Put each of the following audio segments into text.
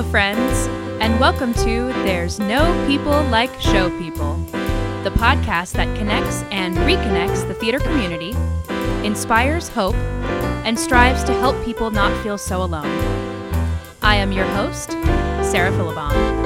Hello, friends, and welcome to There's No People Like Show People, the podcast that connects and reconnects the theater community, inspires hope, and strives to help people not feel so alone. I am your host, Sarah Philibon.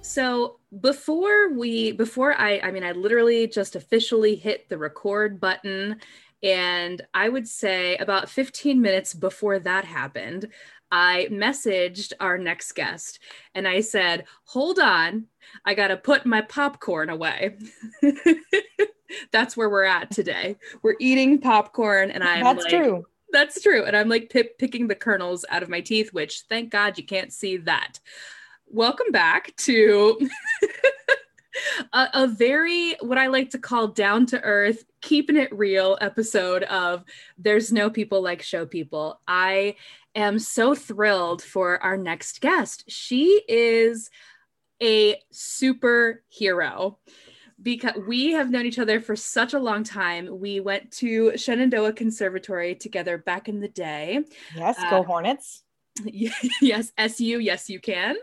So before we before I I mean I literally just officially hit the record button and I would say about 15 minutes before that happened I messaged our next guest and I said, "Hold on, I got to put my popcorn away." That's where we're at today. We're eating popcorn and I'm That's like, true. That's true. And I'm like p- picking the kernels out of my teeth, which thank God you can't see that welcome back to a, a, very what I like to call down to earth, keeping it real episode of There's No People Like Show People. I am so thrilled for our next guest. She is a superhero because we have known each other for such a long time. We went to Shenandoah Conservatory together back in the day. Yes, go uh, Hornets. Yes, SU, yes, you can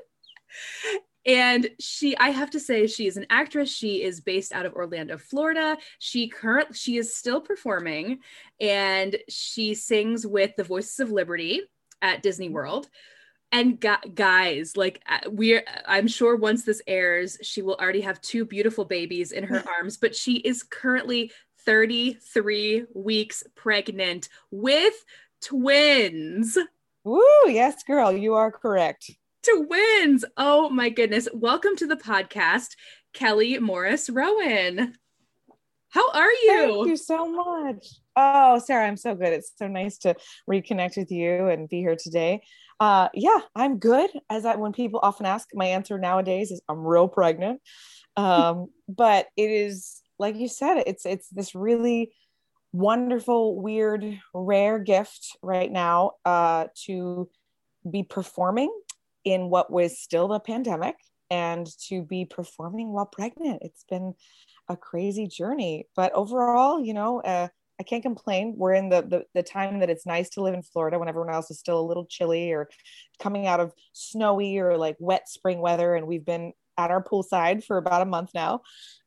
and she i have to say she is an actress. She is based out of orlando florida. She currently she is still performing and she sings with the voices of liberty at disney world. And gu- guys like uh, we're i'm sure once this airs she will already have two beautiful babies in her arms but she is currently 33 weeks pregnant with twins. Woo, yes girl you are correct twins. Oh my goodness. Welcome to the podcast, Kelly Morris Rowan. How are you? Thank you so much. Oh, Sarah, I'm so good. It's so nice to reconnect with you and be here today. Uh, yeah, I'm good. As I, when people often ask, my answer nowadays is I'm real pregnant. Um, but it is like you said, it's it's this really wonderful, weird, rare gift right now uh, to be performing in what was still the pandemic and to be performing while pregnant. It's been a crazy journey, but overall, you know, uh, I can't complain. We're in the, the, the time that it's nice to live in Florida when everyone else is still a little chilly or coming out of snowy or like wet spring weather, and we've been at our poolside for about a month now.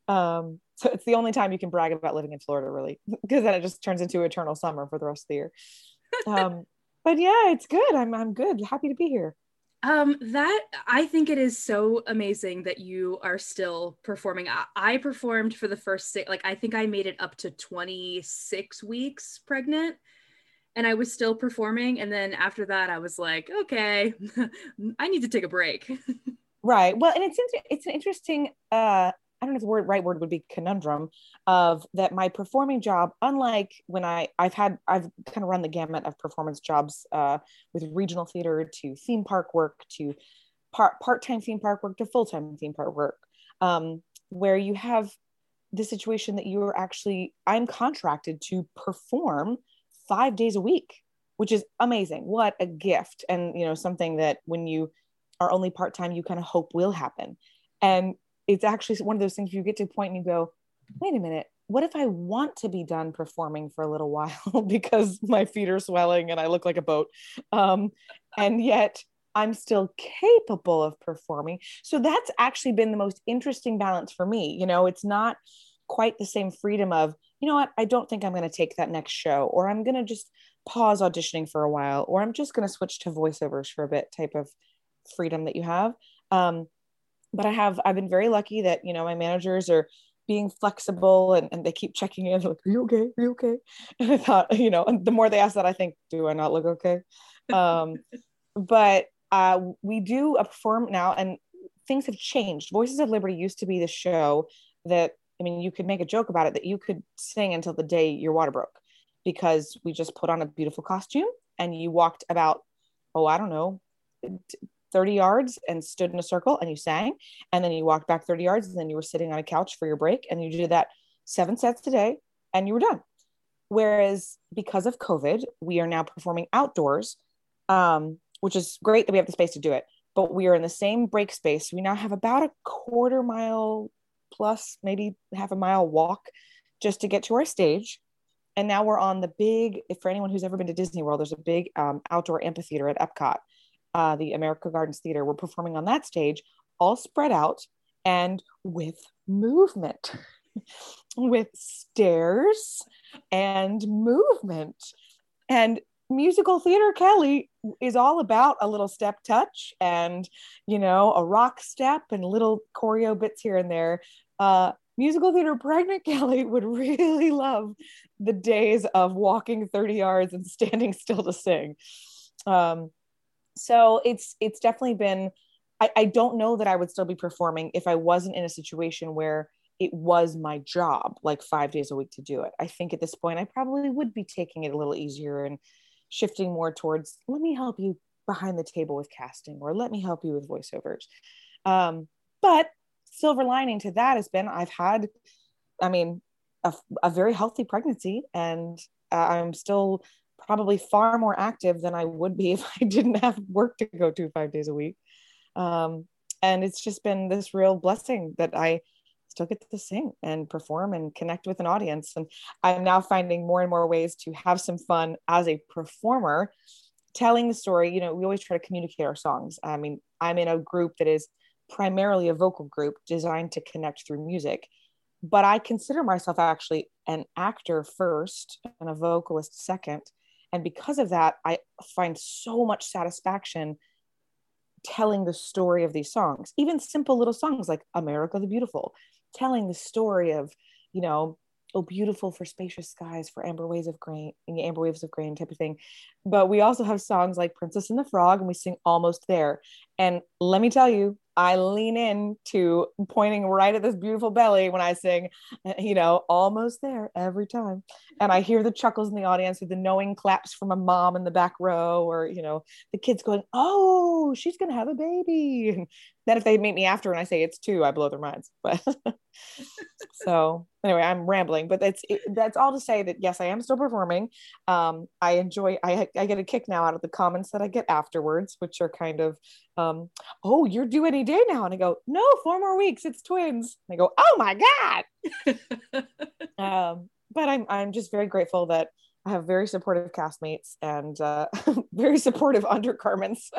Um, so it's the only time you can brag about living in Florida, really, because then it just turns into eternal summer for the rest of the year. Um, but yeah, it's good. I'm I'm good. Happy to be here. Um, that I think it is so amazing that you are still performing. I, I performed for the first six, like I think I made it up to 26 weeks pregnant and I was still performing. And then after that, I was like, okay, I need to take a break. right. Well, and it's it's an interesting uh I don't know if the word right word would be conundrum of that my performing job, unlike when I I've had I've kind of run the gamut of performance jobs uh, with regional theater to theme park work to part part-time theme park work to full-time theme park work, um, where you have the situation that you are actually I'm contracted to perform five days a week, which is amazing. What a gift, and you know something that when you are only part-time, you kind of hope will happen. And it's actually one of those things you get to a point and you go, wait a minute, what if I want to be done performing for a little while because my feet are swelling and I look like a boat? Um, and yet I'm still capable of performing. So that's actually been the most interesting balance for me. You know, it's not quite the same freedom of, you know what, I don't think I'm going to take that next show, or I'm going to just pause auditioning for a while, or I'm just going to switch to voiceovers for a bit type of freedom that you have. Um, but I have I've been very lucky that you know my managers are being flexible and, and they keep checking in like are you okay? Are you okay? And I thought you know and the more they ask that I think do I not look okay? Um, but uh, we do a perform now and things have changed. Voices of Liberty used to be the show that I mean you could make a joke about it that you could sing until the day your water broke because we just put on a beautiful costume and you walked about oh I don't know 30 yards and stood in a circle and you sang and then you walked back 30 yards and then you were sitting on a couch for your break and you did that seven sets a day and you were done. Whereas because of covid we are now performing outdoors um, which is great that we have the space to do it but we are in the same break space. We now have about a quarter mile plus maybe half a mile walk just to get to our stage. And now we're on the big. If for anyone who's ever been to Disney World, there's a big um, outdoor amphitheater at Epcot, uh, the America Gardens Theater. We're performing on that stage, all spread out and with movement, with stairs and movement. And musical theater Kelly is all about a little step touch and, you know, a rock step and little choreo bits here and there. Uh, musical theater pregnant Kelly would really love the days of walking 30 yards and standing still to sing. Um, so it's it's definitely been I, I don't know that I would still be performing if I wasn't in a situation where it was my job like five days a week to do it. I think at this point I probably would be taking it a little easier and shifting more towards let me help you behind the table with casting or let me help you with voiceovers. Um, but silver lining to that has been I've had, I mean, a, a very healthy pregnancy and uh, I'm still probably far more active than I would be if I didn't have work to go to five days a week. Um, and it's just been this real blessing that I still get to sing and perform and connect with an audience. And I'm now finding more and more ways to have some fun as a performer, telling the story. You know, we always try to communicate our songs. I mean, I'm in a group that is primarily a vocal group designed to connect through music. But I consider myself actually an actor first and a vocalist second. And because of that, I find so much satisfaction telling the story of these songs, even simple little songs like America the Beautiful, telling the story of, you know, oh, beautiful for spacious skies, for amber waves of grain, amber waves of grain type of thing. But we also have songs like Princess and the Frog, and we sing Almost There. And let me tell you, I lean in to pointing right at this beautiful belly when I sing, you know, almost there every time. And I hear the chuckles in the audience with the knowing claps from a mom in the back row, or, you know, the kids going, Oh, she's going to have a baby. And then if they meet me after and I say it's two, I blow their minds. But so anyway, I'm rambling, but that's it, that's all to say that yes, I am still performing. Um, I enjoy. I I get a kick now out of the comments that I get afterwards, which are kind of, um, oh, you're due any day now, and I go, no, four more weeks. It's twins. And I go, oh my god. um, but I'm I'm just very grateful that I have very supportive castmates and uh, very supportive undergarments,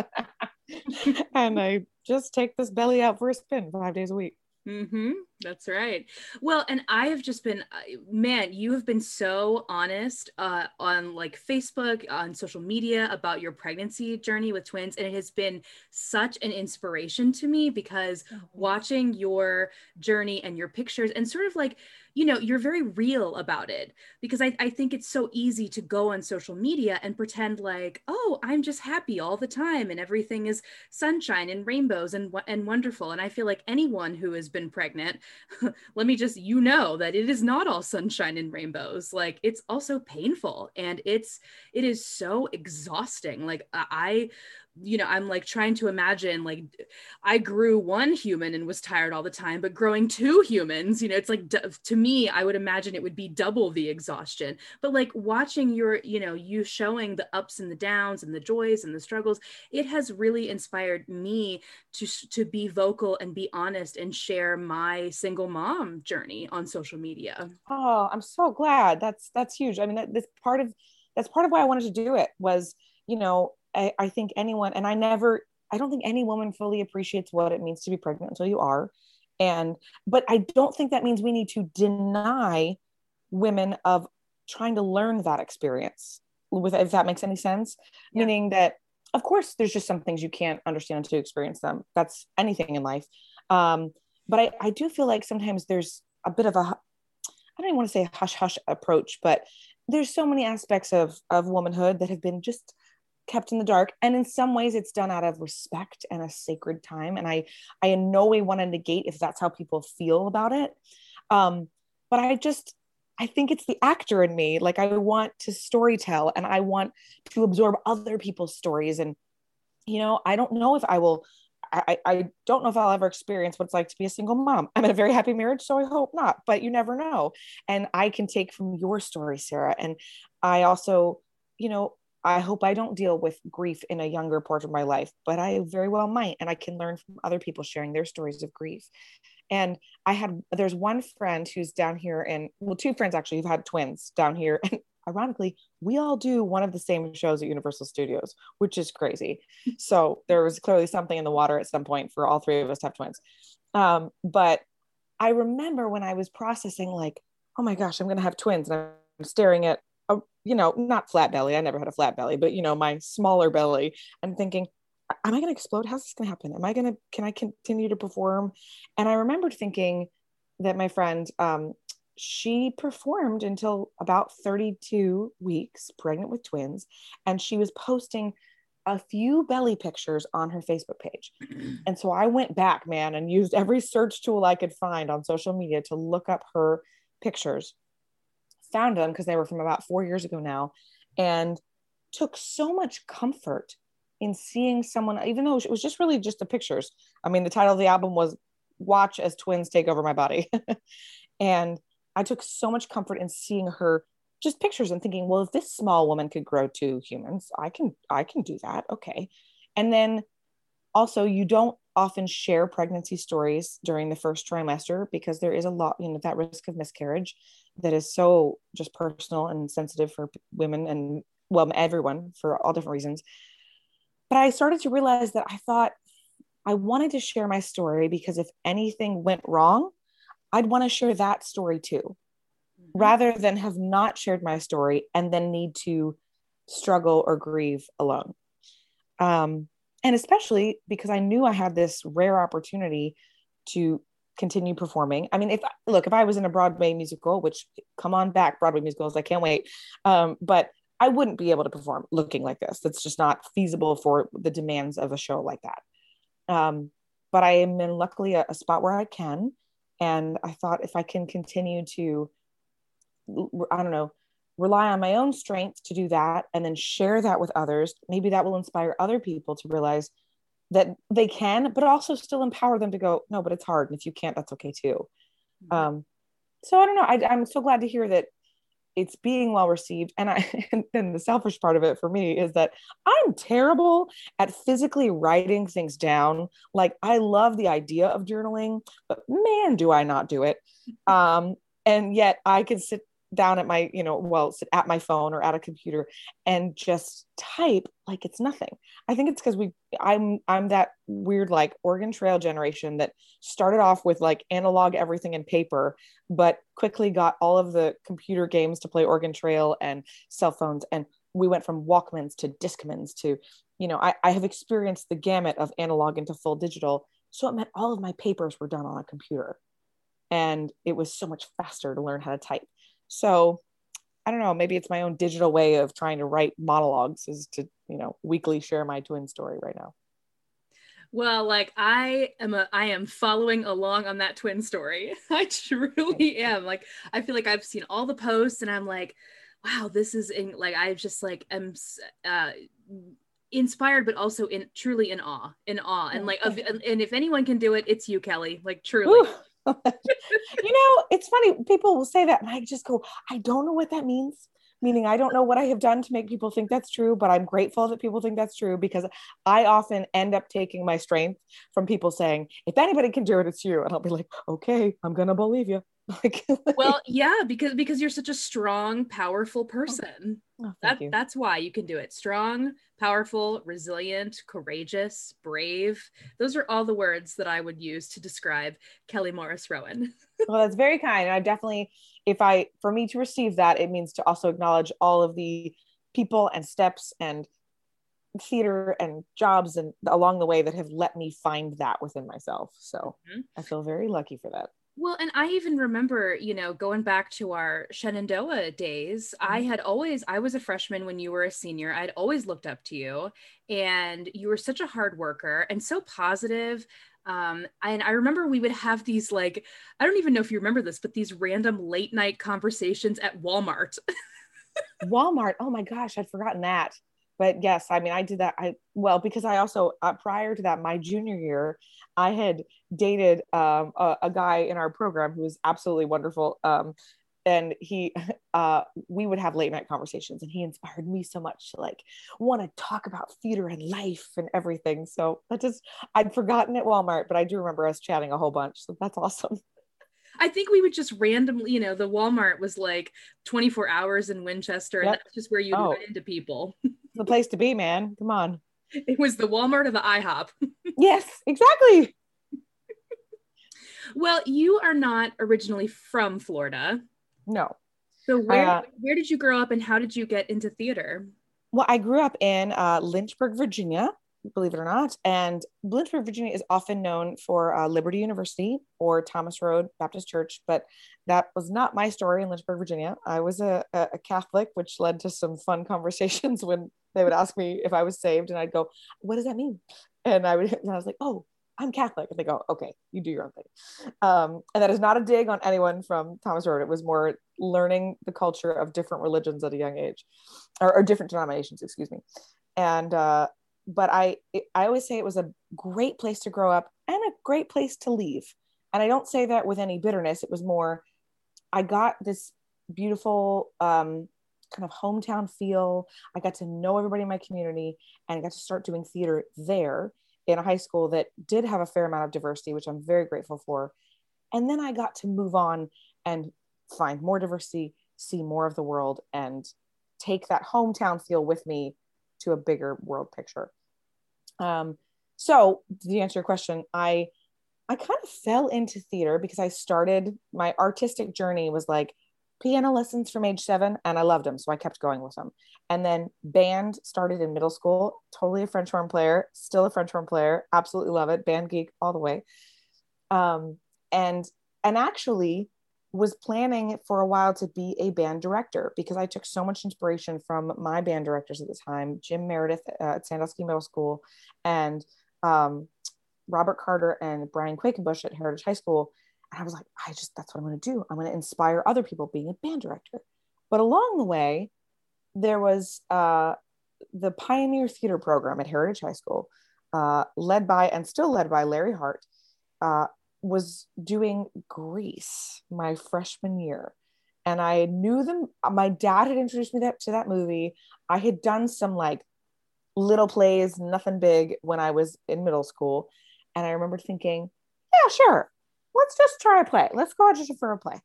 and I just take this belly out for a spin five days a week. Mm-hmm. That's right. Well, and I have just been, man, you have been so honest uh, on like Facebook, on social media about your pregnancy journey with twins. And it has been such an inspiration to me because oh, watching your journey and your pictures and sort of like, you know, you're very real about it because I, I think it's so easy to go on social media and pretend like, oh, I'm just happy all the time and everything is sunshine and rainbows and, and wonderful. And I feel like anyone who has been pregnant, let me just, you know, that it is not all sunshine and rainbows. Like it's also painful and it's, it is so exhausting. Like I, you know i'm like trying to imagine like i grew one human and was tired all the time but growing two humans you know it's like to me i would imagine it would be double the exhaustion. But like watching your you know you showing the ups and the downs and the joys and the struggles it has really inspired me to to be vocal and be honest and share my single mom journey on social media. Oh i'm so glad. That's that's huge. I mean that, that's part of that's part of why i wanted to do it was you know I, I think anyone, and I never, I don't think any woman fully appreciates what it means to be pregnant until you are. And, but I don't think that means we need to deny women of trying to learn that experience with if that makes any sense yeah. meaning that of course there's just some things you can't understand until you experience them that's anything in life um, but I, I do feel like sometimes there's a bit of a i don't even want to say hush hush approach but there's so many aspects of of womanhood that have been just kept in the dark and in some ways it's done out of respect and a sacred time and i i in no way want to negate if that's how people feel about it um but i just i think it's the actor in me like i want to story tell and i want to absorb other people's stories and you know i don't know if i will I, I don't know if I'll ever experience what it's like to be a single mom. I'm in a very happy marriage, so I hope not, but you never know. And I can take from your story, Sarah. And I also, you know, I hope I don't deal with grief in a younger part of my life, but I very well might. And I can learn from other people sharing their stories of grief. And I had, there's one friend who's down here, and well, two friends actually who've had twins down here. And ironically, we all do one of the same shows at Universal Studios, which is crazy. so there was clearly something in the water at some point for all three of us to have twins. Um, but I remember when I was processing, like, oh my gosh, I'm going to have twins. And I'm staring at, a, you know, not flat belly. I never had a flat belly, but, you know, my smaller belly i'm thinking, am I going to explode? How's this going to happen? Am I going to, can I continue to perform? And I remembered thinking that my friend, um, she performed until about 32 weeks, pregnant with twins, and she was posting a few belly pictures on her Facebook page. And so I went back, man, and used every search tool I could find on social media to look up her pictures. Found them because they were from about four years ago now, and took so much comfort in seeing someone, even though it was just really just the pictures. I mean, the title of the album was Watch as Twins Take Over My Body. and I took so much comfort in seeing her just pictures and thinking, well, if this small woman could grow to humans, I can I can do that. Okay. And then also you don't often share pregnancy stories during the first trimester because there is a lot, you know, that risk of miscarriage that is so just personal and sensitive for women and well, everyone for all different reasons. But I started to realize that I thought I wanted to share my story because if anything went wrong, I'd want to share that story too, mm-hmm. rather than have not shared my story and then need to struggle or grieve alone. Um, and especially because I knew I had this rare opportunity to continue performing. I mean, if look, if I was in a Broadway musical, which come on back, Broadway musicals, I can't wait. Um, but I wouldn't be able to perform looking like this. That's just not feasible for the demands of a show like that. Um, but I am in luckily a, a spot where I can. And I thought if I can continue to, I don't know, rely on my own strength to do that and then share that with others, maybe that will inspire other people to realize that they can, but also still empower them to go, no, but it's hard. And if you can't, that's okay too. Mm-hmm. Um, so I don't know. I, I'm so glad to hear that it's being well received and i and, and, the selfish part of it for me is that i'm terrible at physically writing things down like i love the idea of journaling but man do i not do it um and yet i can sit down at my you know well at my phone or at a computer and just type like it's nothing. I think it's because we i'm i'm that weird like oregon trail generation that started off with like analog everything in paper but quickly got all of the computer games to play oregon trail and cell phones and we went from walkmans to discmans to you know I, I have experienced the gamut of analog into full digital so it meant all of my papers were done on a computer. And it was so much faster to learn how to type so I don't know, maybe it's my own digital way of trying to write monologues is to, you know, weekly share my twin story right now. Well, like I am a I am following along on that twin story. I truly am. Like I feel like I've seen all the posts and I'm like, wow, this is in like I just like am uh inspired but also in truly in awe in awe and like of, and if anyone can do it it's you kelly like truly Ooh you know, it's funny. People will say that, and I just go, I don't know what that means. Meaning, I don't know what I have done to make people think that's true, but I'm grateful that people think that's true because I often end up taking my strength from people saying, if anybody can do it, it's you. And I'll be like, okay, I'm going to believe you. like, well, yeah, because because you're such a strong, powerful person. Oh, that, that's why you can do it. Strong, powerful, resilient, courageous, brave. Those are all the words that I would use to describe Kelly Morris Rowan. well, that's very kind. And I definitely, if I, for me to receive that, it means to also acknowledge all of the people and steps and theater and jobs and along the way that have let me find that within myself. So mm-hmm. I feel very lucky for that. Well, and I even remember, you know, going back to our Shenandoah days, mm-hmm. I had always, I was a freshman when you were a senior. I'd always looked up to you, and you were such a hard worker and so positive. Um, and I remember we would have these, like, I don't even know if you remember this, but these random late night conversations at Walmart. Walmart. Oh my gosh, I'd forgotten that but yes i mean i did that i well because i also uh, prior to that my junior year i had dated um, a, a, guy in our program who was absolutely wonderful um, and he uh, we would have late night conversations and he inspired me so much to like want to talk about theater and life and everything so that just i'd forgotten at walmart but i do remember us chatting a whole bunch so that's awesome I think we would just randomly, you know, the Walmart was like 24 hours in Winchester, yep. and that's just where you oh. run into people. the place to be, man. Come on. It was the Walmart or the IHOP. yes, exactly. well, you are not originally from Florida. No. So where uh, where did you grow up and how did you get into theater? Well, I grew up in uh, Lynchburg, Virginia, believe it or not. And Lynchburg, Virginia is often known for uh, Liberty University or Thomas Road Baptist Church, but that was not my story in Lynchburg, Virginia. I was a, a Catholic, which led to some fun conversations when they would ask me if I was saved, and I'd go, What does that mean? And I would, and I was like, Oh, I'm Catholic. And they go, okay, you do your own thing. Um, and that is not a dig on anyone from Thomas Road. It was more learning the culture of different religions at a young age or, or different denominations, excuse me. And, uh, but I, I always say it was a great place to grow up and a great place to leave. And I don't say that with any bitterness. It was more, I got this beautiful, um, kind of hometown feel. I got to know everybody in my community and I got to start doing theater there in a high school that did have a fair amount of diversity, which I'm very grateful for. And then I got to move on and find more diversity, see more of the world, and take that hometown feel with me to a bigger world picture. Um, so to answer your question, I I kind of fell into theater because I started my artistic journey was like piano lessons from age seven and I loved them. So I kept going with them. And then band started in middle school, totally a French horn player, still a French horn player, absolutely love it, band geek all the way. Um, and and actually was planning for a while to be a band director because I took so much inspiration from my band directors at the time, Jim Meredith uh, at Sandusky Middle School and um, Robert Carter and Brian Quakenbush at Heritage High School and I was like, I just, that's what I'm going to do. I'm going to inspire other people being a band director. But along the way, there was uh, the Pioneer Theater Program at Heritage High School, uh, led by and still led by Larry Hart, uh, was doing Grease my freshman year. And I knew them. My dad had introduced me that, to that movie. I had done some like little plays, nothing big when I was in middle school. And I remember thinking, yeah, sure let's just try a play. Let's go audition for a play.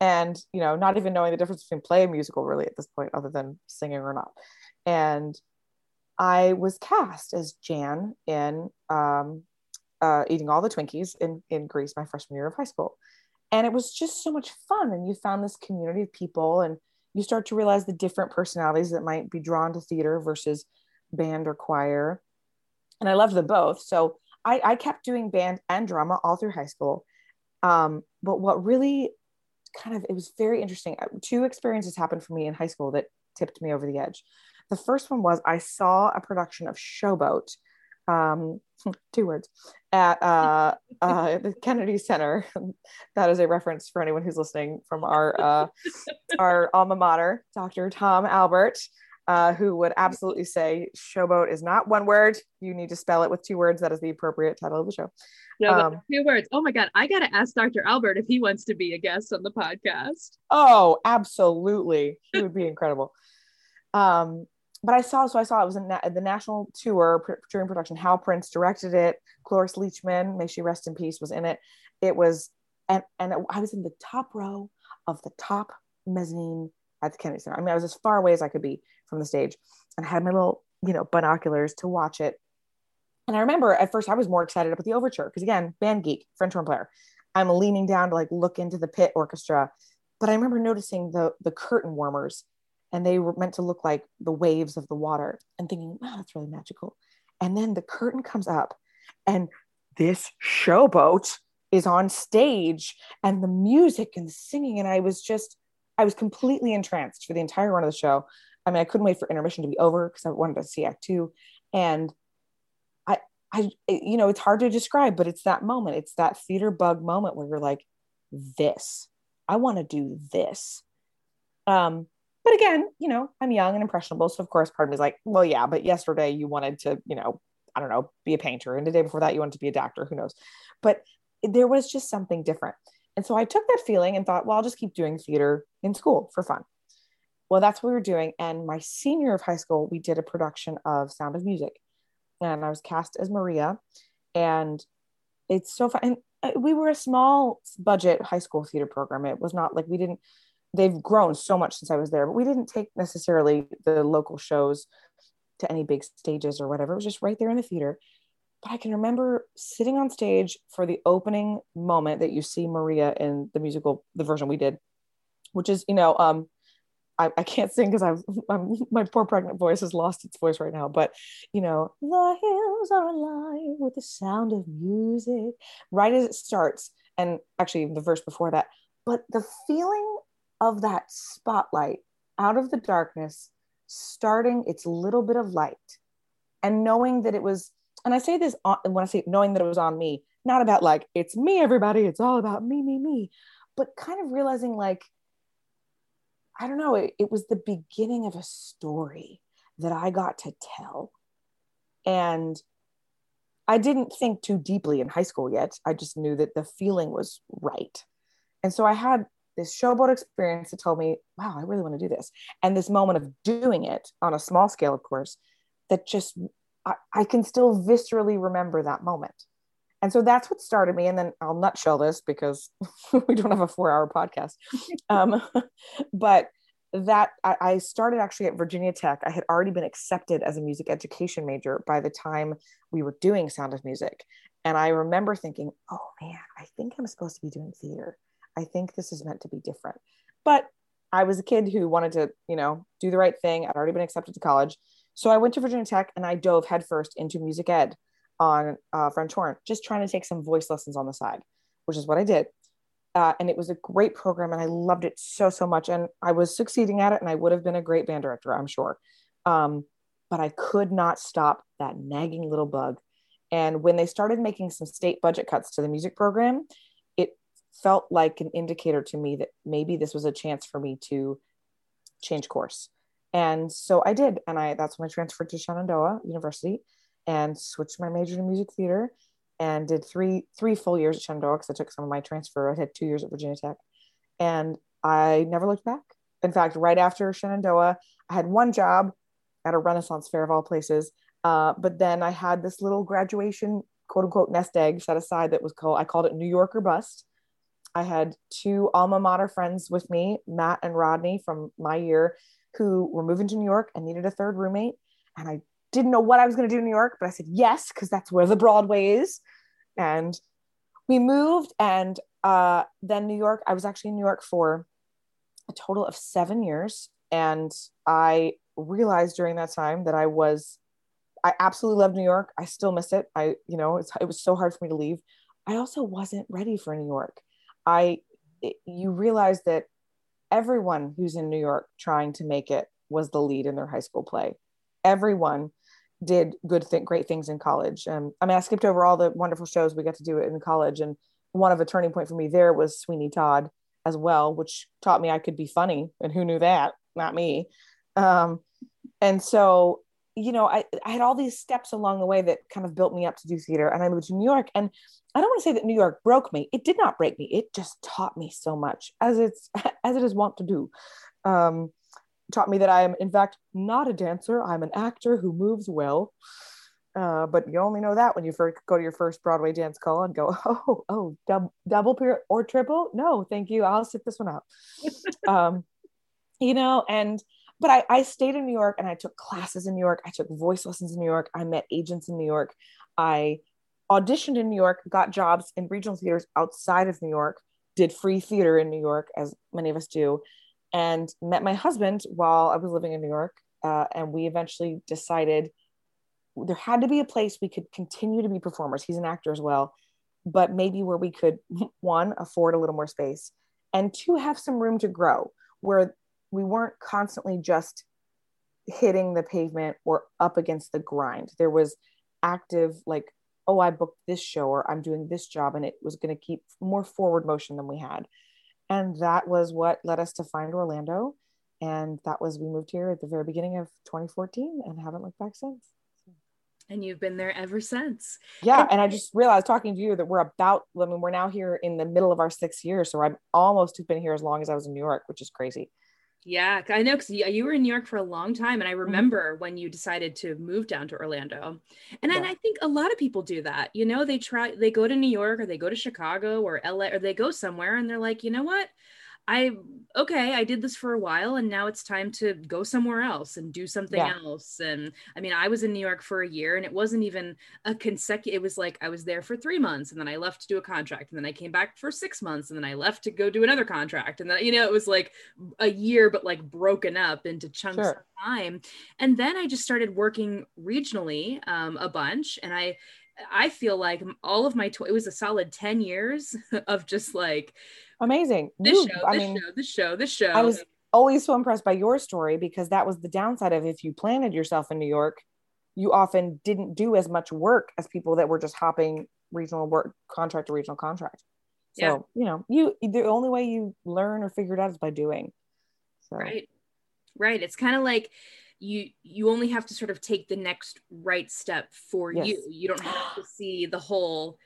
And, you know, not even knowing the difference between play and musical really at this point, other than singing or not. And I was cast as Jan in um, uh, Eating All the Twinkies in, in Grease my freshman year of high school. And it was just so much fun. And you found this community of people and you start to realize the different personalities that might be drawn to theater versus band or choir. And I loved them both. So I, I kept doing band and drama all through high school. Um, but what really kind of, it was very interesting. Uh, two experiences happened for me in high school that tipped me over the edge. The first one was I saw a production of Showboat, um, two words, at uh, uh, the Kennedy Center. that is a reference for anyone who's listening from our uh, our alma mater, Dr. Tom Albert uh, who would absolutely say showboat is not one word. You need to spell it with two words. That is the appropriate title of the show. No, um, two words. Oh my God. I got to ask Dr. Albert if he wants to be a guest on the podcast. Oh, absolutely. He would be incredible. Um, but I saw, so I saw it was in na- the national tour during production. Hal Prince directed it. Cloris Leachman, may she rest in peace, was in it. It was, and, and I was in the top row of the top mezzanine at the Kennedy Center. I mean, I was as far away as I could be from the stage and I had my little, you know, binoculars to watch it. And I remember at first I was more excited about the overture because again, band geek, French horn player. I'm leaning down to like look into the pit orchestra. But I remember noticing the the curtain warmers and they were meant to look like the waves of the water and thinking, wow, that's really magical. And then the curtain comes up and this showboat is on stage and the music and the singing. And I was just, I was completely entranced for the entire run of the show. I mean, I couldn't wait for intermission to be over because I wanted to see Act Two, and I, you know, it's hard to describe, but it's that moment. It's that theater bug moment where you're like, "This, I want to do this." Um, but again, you know, I'm young and impressionable, so of course, part of me is like, "Well, yeah, but yesterday you wanted to, you know, I don't know, be a painter, and the day before that you wanted to be a doctor. Who knows?" But there was just something different. And so I took that feeling and thought, well, I'll just keep doing theater in school for fun. Well, that's what we were doing. And my senior of high school, we did a production of Sound of Music. And I was cast as Maria. And it's so fun. And uh, we were a small budget high school theater program. It was not like we didn't, they've grown so much since I was there, but we didn't take necessarily the local shows to any big stages or whatever. It was just right there in the theater. But I can remember sitting on stage for the opening moment that you see Maria in the musical, the version we did, which is, you know, um, I, I can't sing because I've I'm, my poor pregnant voice has lost its voice right now. But you know, the hills are alive with the sound of music. Right as it starts, and actually the verse before that. But the feeling of that spotlight out of the darkness, starting its little bit of light, and knowing that it was. And I say this on, when I say knowing that it was on me, not about like it's me, everybody. It's all about me, me, me. But kind of realizing like I don't know, it, it was the beginning of a story that I got to tell. And I didn't think too deeply in high school yet. I just knew that the feeling was right. And so I had this showboat experience that told me, wow, I really want to do this. And this moment of doing it on a small scale, of course, that just, I, I can still viscerally remember that moment. And so that's what started me. And then I'll nutshell this because we don't have a four hour podcast. Um, but that I, I started actually at Virginia Tech. I had already been accepted as a music education major by the time we were doing Sound of Music. And I remember thinking, oh man, I think I'm supposed to be doing theater. I think this is meant to be different. But I was a kid who wanted to, you know, do the right thing. I'd already been accepted to college. So I went to Virginia Tech and I dove headfirst into music ed on uh, French horn, just trying to take some voice lessons on the side, which is what I did. Uh, and it was a great program and I loved it so, so much. And I was succeeding at it and I would have been a great band director, I'm sure. Um, but I could not stop that nagging little bug. And when they started making some state budget cuts to the music program, it felt like an indicator to me that maybe this was a chance for me to change course. And so I did. And I that's when I transferred to Shenandoah University and switched my major to music theater and did three three full years at Shenandoah because I took some of my transfer. I had two years at Virginia Tech, and I never looked back. In fact, right after Shenandoah, I had one job at a Renaissance fair of all places. Uh, but then I had this little graduation quote unquote nest egg set aside that was called I called it New York or Bust. I had two alma mater friends with me, Matt and Rodney from my year, who were moving to New York and needed a third roommate. And I didn't know what I was going to do in New York, but I said yes because that's where the Broadway is. And we moved, and uh, then New York. I was actually in New York for a total of seven years, and I realized during that time that I was, I absolutely love New York. I still miss it. I, you know, it was so hard for me to leave. I also wasn't ready for New York. I, it, you realize that everyone who's in New York trying to make it was the lead in their high school play. Everyone did good thing, great things in college. Um, I mean, I skipped over all the wonderful shows we got to do it in college, and one of a turning point for me there was Sweeney Todd as well, which taught me I could be funny, and who knew that? Not me. Um, and so, you know, I, I had all these steps along the way that kind of built me up to do theater, and I moved to New York. And I don't want to say that New York broke me; it did not break me. It just taught me so much, as it's as it is wont to do. Um, taught me that I am, in fact, not a dancer. I'm an actor who moves well. Uh, but you only know that when you first go to your first Broadway dance call and go, oh, oh, dub- double period or triple? No, thank you. I'll sit this one out. um, you know, and but I, I stayed in New York and I took classes in New York. I took voice lessons in New York. I met agents in New York. I auditioned in New York, got jobs in regional theaters outside of New York, did free theater in New York, as many of us do and met my husband while I was living in New York. Uh, and we eventually decided there had to be a place we could continue to be performers. He's an actor as well, but maybe where we could, one, afford a little more space, and two, have some room to grow where we weren't constantly just hitting the pavement or up against the grind. There was active, like, oh, I booked this show or I'm doing this job, and it was going to keep more forward motion than we had and that was what led us to find Orlando. And that was, we moved here at the very beginning of 2014 and haven't looked back since. And you've been there ever since. Yeah. And, and I just realized talking to you that we're about, I mean, we're now here in the middle of our sixth year. So I'm almost been here as long as I was in New York, which is crazy. Yeah, I know because you were in New York for a long time, and I Mm-hmm. remember when you decided to move down to Orlando. And, and I think a lot of people do that. You know, they try, they go to New York or they go to Chicago or LA or they go somewhere, and they're like, you know what? I okay, I did this for a while, and now it's time to go somewhere else and do something Yeah. else. And I mean, I was in New York for a year, and it wasn't even a consecutive. It was like I was there for three months, and then I left to do a contract, and then I came back for six months, and then I left to go do another contract, and then you know it was like a year, but like broken up into chunks Sure. of time. And then I just started working regionally um, a bunch, and I. I feel like all of my, tw- it was a solid 10 years of just like Amazing. this You- show, I this mean, show, this show, this show. I was always so impressed by your story because that was the downside of if you planted yourself in New York, you often didn't do as much work as people that were just hopping regional work contract to regional contract. So, Yeah. you know, you the only way you learn or figure it out is by doing. So right right it's kind of like you you only have to sort of take the next right step for Yes. you you don't have to see the whole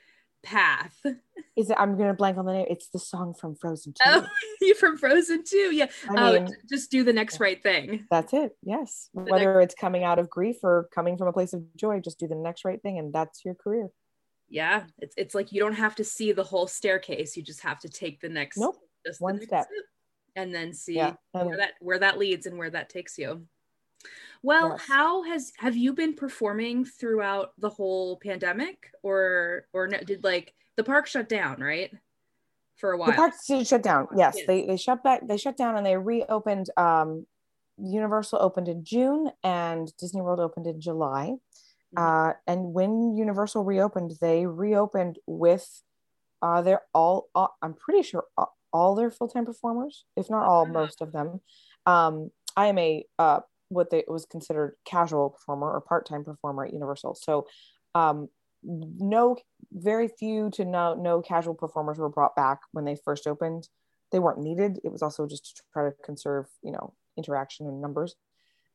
path is it I'm gonna blank on the name. It's the song from Frozen 2. oh you from frozen too yeah I oh mean, just do the next right thing that's it. Yes. The Whether it's coming out of grief or coming from a place of joy, just do the next right thing and that's your career. yeah it's, it's like you don't have to see the whole staircase you just have to take the next Nope. just the One next step. and then see Yeah. where that where that leads and where that takes you well Yes. how has have you been performing throughout the whole pandemic or or no, did like the park shut down right for a while the parks did shut down. Yes, Yes. they they shut back. They shut down and they reopened. Um, Universal opened in June and Disney World opened in July. Mhm. Uh, and when Universal reopened, they reopened with uh, their all. all I'm pretty sure all, all their full time performers, if not all, most of them. Um, I am a uh, what they was considered casual performer or part time performer at Universal. So, um, no, very few to no no casual performers were brought back when they first opened. They weren't needed. It was also just to try to conserve, you know, interaction and numbers.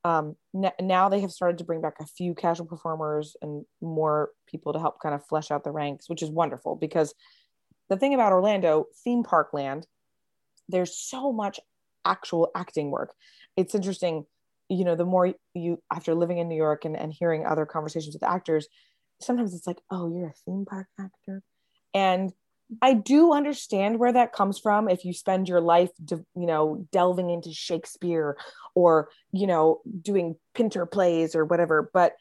Um, n- now they have started to bring back a few casual performers and more people to help kind of flesh out the ranks, which is wonderful because the thing about Orlando, theme park land, there's so much actual acting work. It's interesting, you know, the more you, after living in New York and, and hearing other conversations with actors, sometimes it's like, oh, you're a theme park actor. And I do understand where that comes from if you spend your life, de- you know, delving into Shakespeare or, you know, doing Pinter plays or whatever. But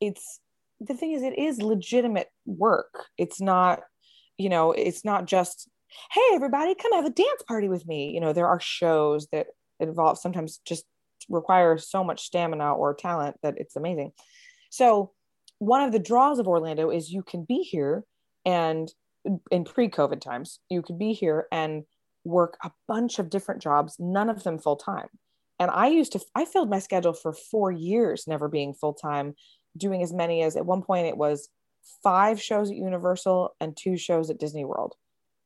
it's the thing is, it is legitimate work. It's not, you know, it's not just, hey, everybody, come have a dance party with me. You know, there are shows that involve sometimes just require so much stamina or talent that it's amazing. So, one of the draws of Orlando is you can be here and in pre-COVID times, you could be here and work a bunch of different jobs, none of them full time. And I used to, I filled my schedule for four years, never being full time, doing as many as at one point it was five shows at Universal and two shows at Disney World,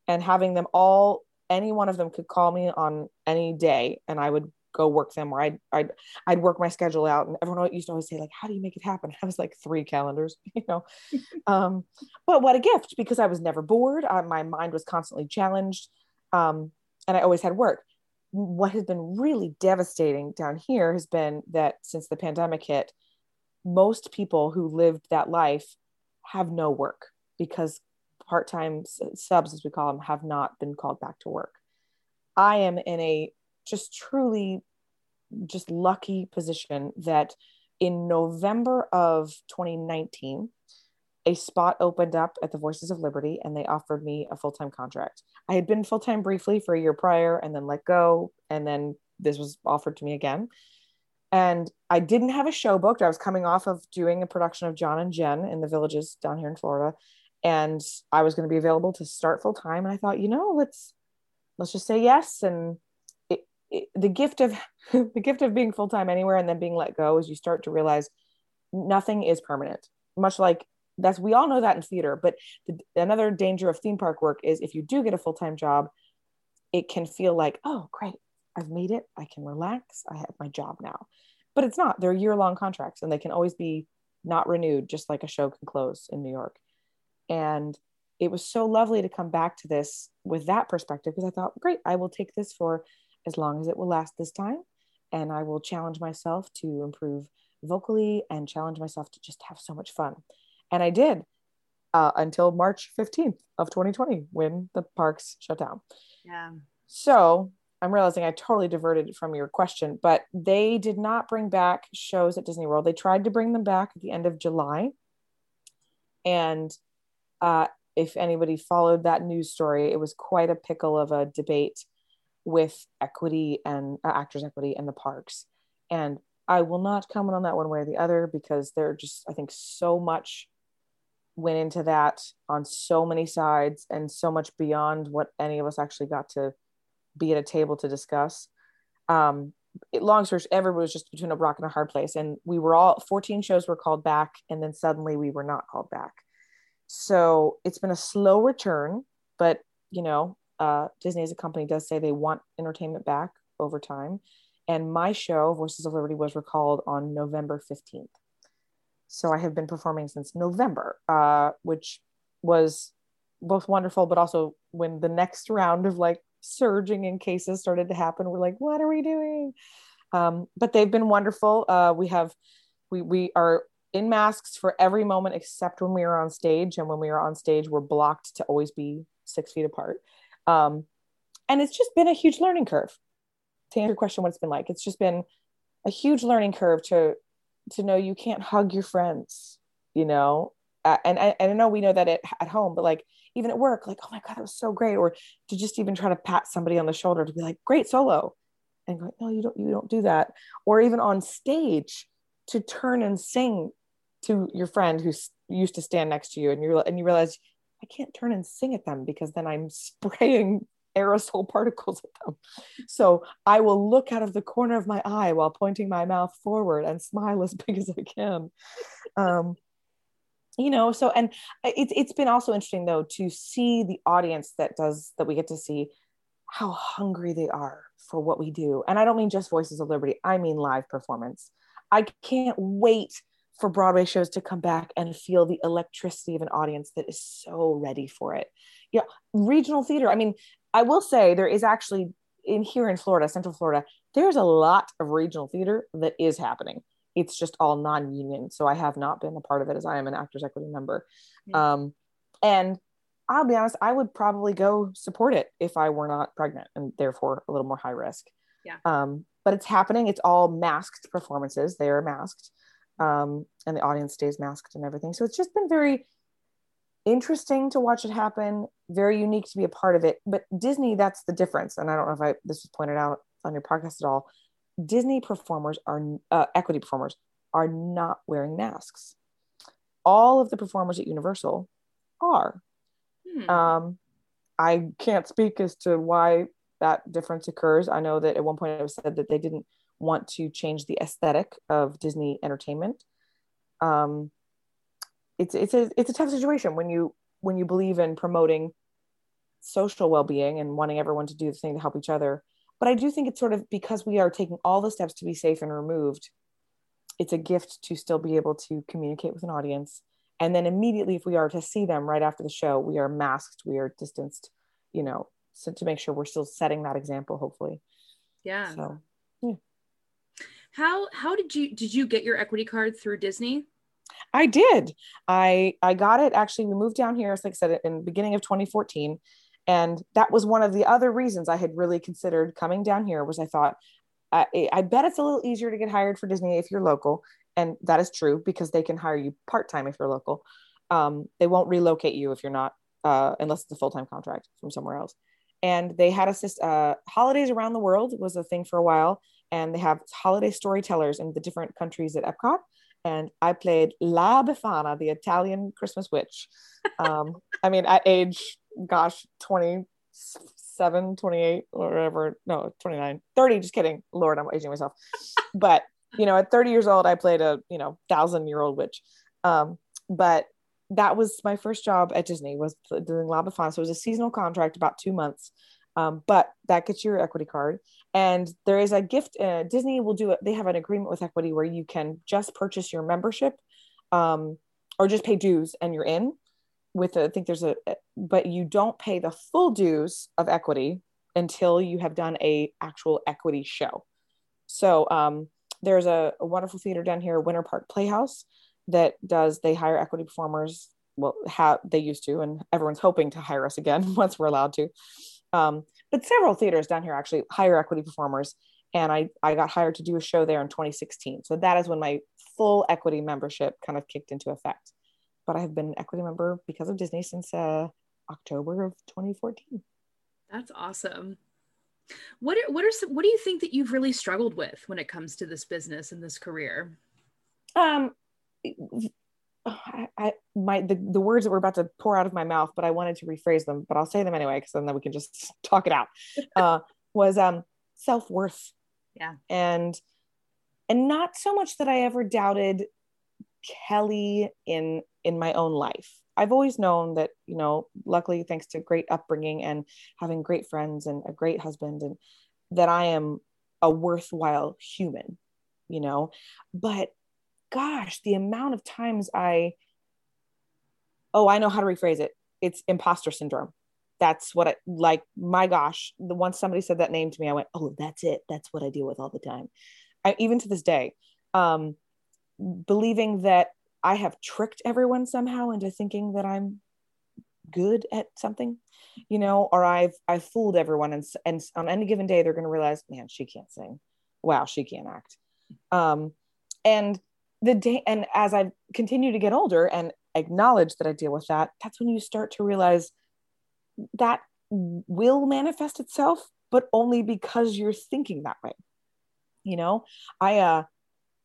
and having them all, any one of them could call me on any day, and I would go work them, or I'd I'd I'd work my schedule out, and everyone used to always say like, "How do you make it happen?" I was like three calendars, you know. um, but what a gift because I was never bored. I, my mind was constantly challenged, um, and I always had work. What has been really devastating down here has been that since the pandemic hit, most people who lived that life have no work because part-time subs as we call them have not been called back to work i am in a just truly just lucky position that in november of 2019 a spot opened up at the voices of liberty and they offered me a full-time contract i had been full-time briefly for a year prior and then let go and then this was offered to me again and I didn't have a show booked. I was coming off of doing a production of John and Jen in the villages down here in Florida, and I was going to be available to start full time. And I thought, you know, let's let's just say yes. And the gift of the gift of being full time anywhere and then being let go is you start to realize nothing is permanent. Much like that's we all know that in theater, but the, another danger of theme park work is if you do get a full time job, it can feel like, oh, great, I've made it. I can relax. I have my job now. But it's not. They're year long contracts and they can always be not renewed, just like a show can close in New York. And it was so lovely to come back to this with that perspective because I thought, great, I will take this for as long as it will last this time. And I will challenge myself to improve vocally and challenge myself to just have so much fun. And I did uh, until March 15th of 2020 when the parks shut down. Yeah. So I'm realizing I totally diverted from your question, but they did not bring back shows at Disney World. They tried to bring them back at the end of July. And uh, if anybody followed that news story, it was quite a pickle of a debate with equity and uh, actors' equity in the parks. And I will not comment on that one way or the other because there just, I think, so much went into that on so many sides and so much beyond what any of us actually got to be at a table to discuss. Um, it, long story everybody was just between a rock and a hard place. And we were all 14 shows were called back, and then suddenly we were not called back. So it's been a slow return, but you know, uh, Disney as a company does say they want entertainment back over time. And my show, Voices of Liberty, was recalled on November 15th. So I have been performing since November, uh, which was both wonderful, but also when the next round of like surging in cases started to happen, we're like, what are we doing? Um, but they've been wonderful. Uh, we have, we, we are in masks for every moment except when we are on stage. And when we are on stage, we're blocked to always be six feet apart. Um, and it's just been a huge learning curve. To answer your question, what it's been like, it's just been a huge learning curve to to know you can't hug your friends, you know. And, I, and I know we know that at, at home, but like even at work, like, oh my God, that was so great. Or to just even try to pat somebody on the shoulder to be like, great solo. And go, no, you don't, you don't do that. Or even on stage to turn and sing to your friend who used to stand next to you and you and you realize I can't turn and sing at them because then I'm spraying aerosol particles at them. So I will look out of the corner of my eye while pointing my mouth forward and smile as big as I can. Um, you know, so and it's it's been also interesting though to see the audience that does that we get to see how hungry they are for what we do. And I don't mean just Voices of Liberty, I mean live performance. I can't wait for Broadway shows to come back and feel the electricity of an audience that is so ready for it. Yeah, regional theater. I mean, I will say there is actually in here in Florida, Central Florida, there's a lot of regional theater that is happening. It's just all non-union, so I have not been a part of it as I am an Actors Equity member. Um, and I'll be honest, I would probably go support it if I were not pregnant and therefore a little more high risk. Yeah. Um, but it's happening. It's all masked performances. They are masked, um, and the audience stays masked and everything. So it's just been very interesting to watch it happen, very unique to be a part of it. But Disney, that's the difference. And I don't know if I this was pointed out on your podcast at all. Disney performers are uh, equity performers are not wearing masks. All of the performers at Universal are. Hmm. Um, I can't speak as to why that difference occurs. I know that at one point it was said that they didn't want to change the aesthetic of Disney entertainment. Um, it's it's a it's a tough situation when you when you believe in promoting social well-being and wanting everyone to do the thing to help each other. But i do think it's sort of because we are taking all the steps to be safe and removed it's a gift to still be able to communicate with an audience. And then immediately if we are to see them right after the show we are masked we are distanced you know so to make sure we're still setting that example hopefully. Yeah. So. yeah how how did you did you get your equity card through disney I did. I I got it actually. We moved down here, as like I said, in the beginning of 2014, and that was one of the other reasons I had really considered coming down here. Was I thought I, I bet it's a little easier to get hired for Disney if you're local, and that is true because they can hire you part time if you're local. Um, they won't relocate you if you're not, uh, unless it's a full time contract from somewhere else. And they had a uh, holidays around the world was a thing for a while, and they have holiday storytellers in the different countries at Epcot and I played La Befana, the Italian Christmas witch. Um, I mean, at age, gosh, 27, 28, or whatever. No, 29, 30, just kidding. Lord, I'm aging myself. but, you know, at 30 years old, I played a, you know, thousand year old witch. Um, but that was my first job at Disney was doing La Befana. So it was a seasonal contract, about two months. Um, but that gets you your equity card and there is a gift uh, disney will do it they have an agreement with equity where you can just purchase your membership um, or just pay dues and you're in with a, I think there's a but you don't pay the full dues of equity until you have done a actual equity show. So um, there's a, a wonderful theater down here, Winter Park Playhouse, that does they hire equity performers. Well, how they used to, and everyone's hoping to hire us again once we're allowed to. Um, but several theaters down here actually hire equity performers, and I I got hired to do a show there in 2016. So that is when my full equity membership kind of kicked into effect. But I have been an equity member because of Disney since uh, October of 2014. That's awesome. What are, what are some, what do you think that you've really struggled with when it comes to this business and this career? Um, I, I my the, the words that were about to pour out of my mouth, but I wanted to rephrase them, but I'll say them anyway because then we can just talk it out. Uh, was um self worth. Yeah, and and not so much that I ever doubted Kelly in in my own life. I've always known that, you know, luckily thanks to great upbringing and having great friends and a great husband and that I am a worthwhile human, you know. But gosh, the amount of times I oh, I know how to rephrase it. It's imposter syndrome. That's what I like. My gosh, the once somebody said that name to me, I went, "Oh, that's it. That's what I deal with all the time." I, even to this day, um, believing that I have tricked everyone somehow into thinking that I'm good at something, you know, or I've I've fooled everyone, and and on any given day they're going to realize, man, she can't sing. Wow, she can't act. Um, and the day, and as I continue to get older and acknowledge that I deal with that, that's when you start to realize that will manifest itself, but only because you're thinking that way. You know, I uh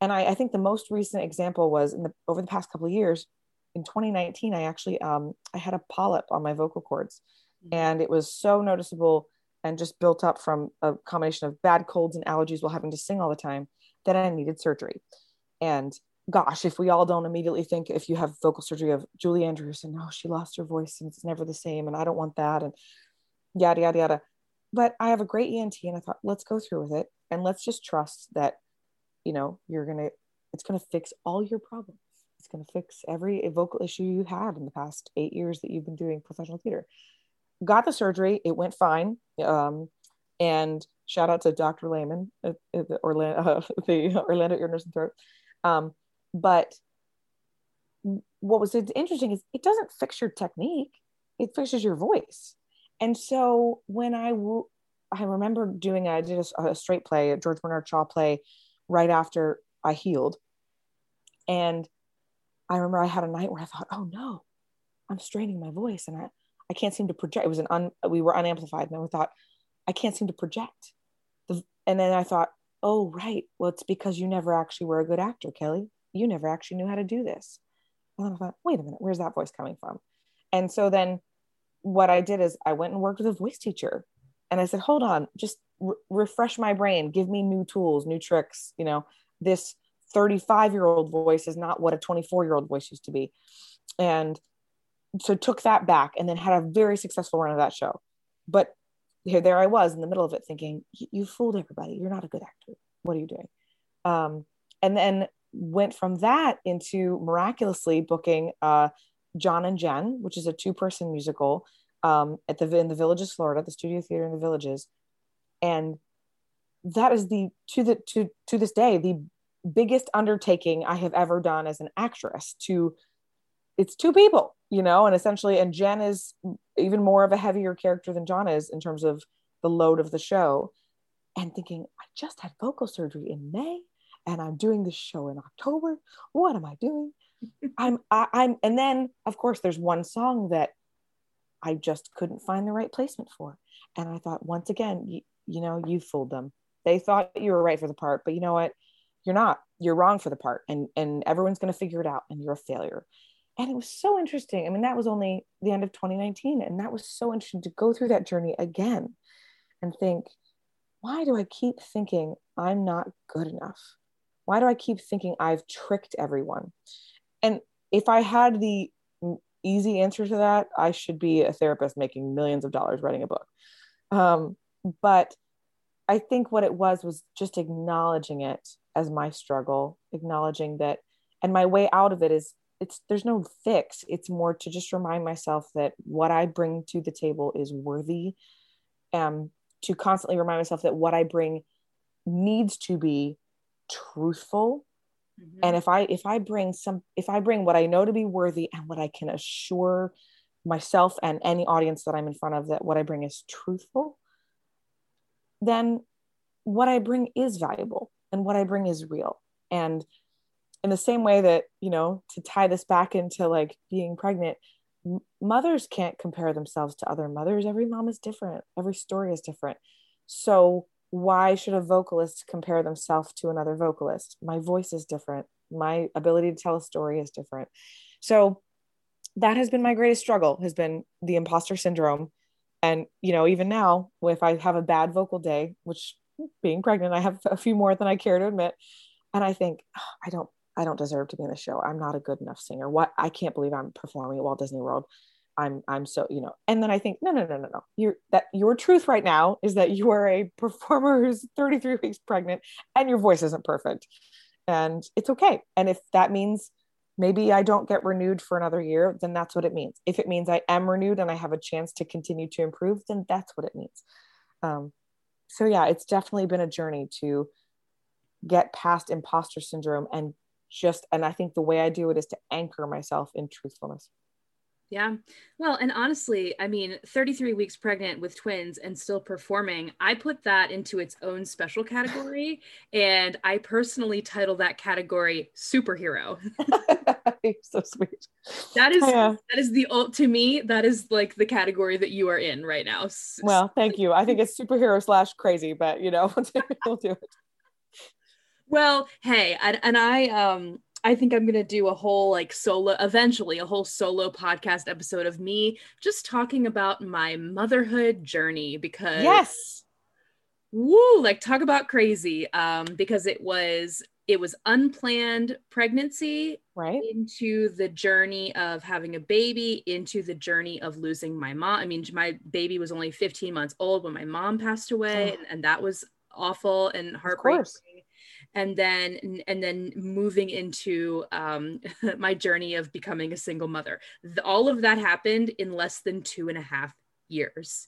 and I, I think the most recent example was in the over the past couple of years in 2019 i actually um, i had a polyp on my vocal cords mm-hmm. and it was so noticeable and just built up from a combination of bad colds and allergies while having to sing all the time that i needed surgery and gosh if we all don't immediately think if you have vocal surgery of julie andrews and oh she lost her voice and it's never the same and i don't want that and yada yada yada. But i have a great ent and i thought let's go through with it and let's just trust that you know you're gonna it's gonna fix all your problems. It's gonna fix every vocal issue you had in the past eight years that you've been doing professional theater. Got the surgery it went fine um, and shout out to dr lehman at, at the orlando uh, the orlando ear nose and throat um, but what was interesting is it doesn't fix your technique it fixes your voice and so when I I remember doing I did a, a straight play, a George Bernard Shaw play right after I healed. And I remember I had a night where I thought, oh no, I'm straining my voice and I, I can't seem to project. It was an un, we were unamplified. And I thought, I can't seem to project. The, and then I thought, oh, right. Well, it's because you never actually were a good actor, Kelly. You never actually knew how to do this. And I thought, wait a minute, where's that voice coming from? And so then what I did is I went and worked with a voice teacher and I said, hold on, just re- refresh my brain, give me new tools, new tricks. You know, this 35 year old voice is not what a 24 year old voice used to be. And so took that back and then had a very successful run of that show. But here, there I was in the middle of it thinking, you fooled everybody. You're not a good actor. What are you doing? Um, and then went from that into miraculously booking uh, John and Jen, which is a two person musical um, at the in the Villages, Florida, the Studio Theater in the Villages, and that is the to the to to this day the biggest undertaking I have ever done as an actress. To it's two people, you know, and essentially, and Jen is even more of a heavier character than John is in terms of the load of the show. And thinking, I just had vocal surgery in May, and I'm doing this show in October. What am I doing? I'm I, I'm, and then of course there's one song that I just couldn't find the right placement for. And I thought, once again, you, you know, you fooled them. They thought you were right for the part, but you know what? You're not. You're wrong for the part, and and everyone's going to figure it out, and you're a failure. And it was so interesting. I mean, that was only the end of 2019, and that was so interesting to go through that journey again, and think, why do I keep thinking I'm not good enough? Why do I keep thinking I've tricked everyone? And if I had the easy answer to that, I should be a therapist making millions of dollars writing a book. Um, but I think what it was was just acknowledging it as my struggle, acknowledging that, and my way out of it is it's there's no fix. It's more to just remind myself that what I bring to the table is worthy, um, to constantly remind myself that what I bring needs to be truthful. Mm-hmm. And if I if I bring some if I bring what I know to be worthy and what I can assure myself and any audience that I'm in front of that what I bring is truthful, then what I bring is valuable and what I bring is real. And in the same way that, you know, to tie this back into like being pregnant, mothers can't compare themselves to other mothers. Every mom is different, every story is different. So, why should a vocalist compare themselves to another vocalist? My voice is different. My ability to tell a story is different. So, that has been my greatest struggle has been the imposter syndrome and you know even now if i have a bad vocal day which hmm, being pregnant i have a few more than i care to admit and i think oh, i don't I don't deserve to be in the show. I'm not a good enough singer. What I can't believe I'm performing at Walt Disney World. I'm I'm so you know. And then I think no no no no no. You're that your truth right now is that you are a performer who's 33 weeks pregnant and your voice isn't perfect, and it's okay. And if that means maybe I don't get renewed for another year, then that's what it means. If it means I am renewed and I have a chance to continue to improve, then that's what it means. Um, so yeah, it's definitely been a journey to get past imposter syndrome and just and i think the way i do it is to anchor myself in truthfulness yeah. Well, and honestly, I mean, 33 weeks pregnant with twins and still performing, I put that into its own special category. and I personally title that category superhero. so sweet. That is yeah. that is the alt to me, that is like the category that you are in right now. Well, thank you. I think it's superhero slash crazy, but you know, we'll do it. Well, hey, and, and I um I think I'm gonna do a whole like solo eventually a whole solo podcast episode of me just talking about my motherhood journey because yes. Woo like talk about crazy um because it was it was unplanned pregnancy right. into the journey of having a baby into the journey of losing my mom. I mean my baby was only 15 months old when my mom passed away oh. and, and, that was awful and heartbreaking and then and then moving into um, my journey of becoming a single mother. The, all of that happened in less than two and a half years.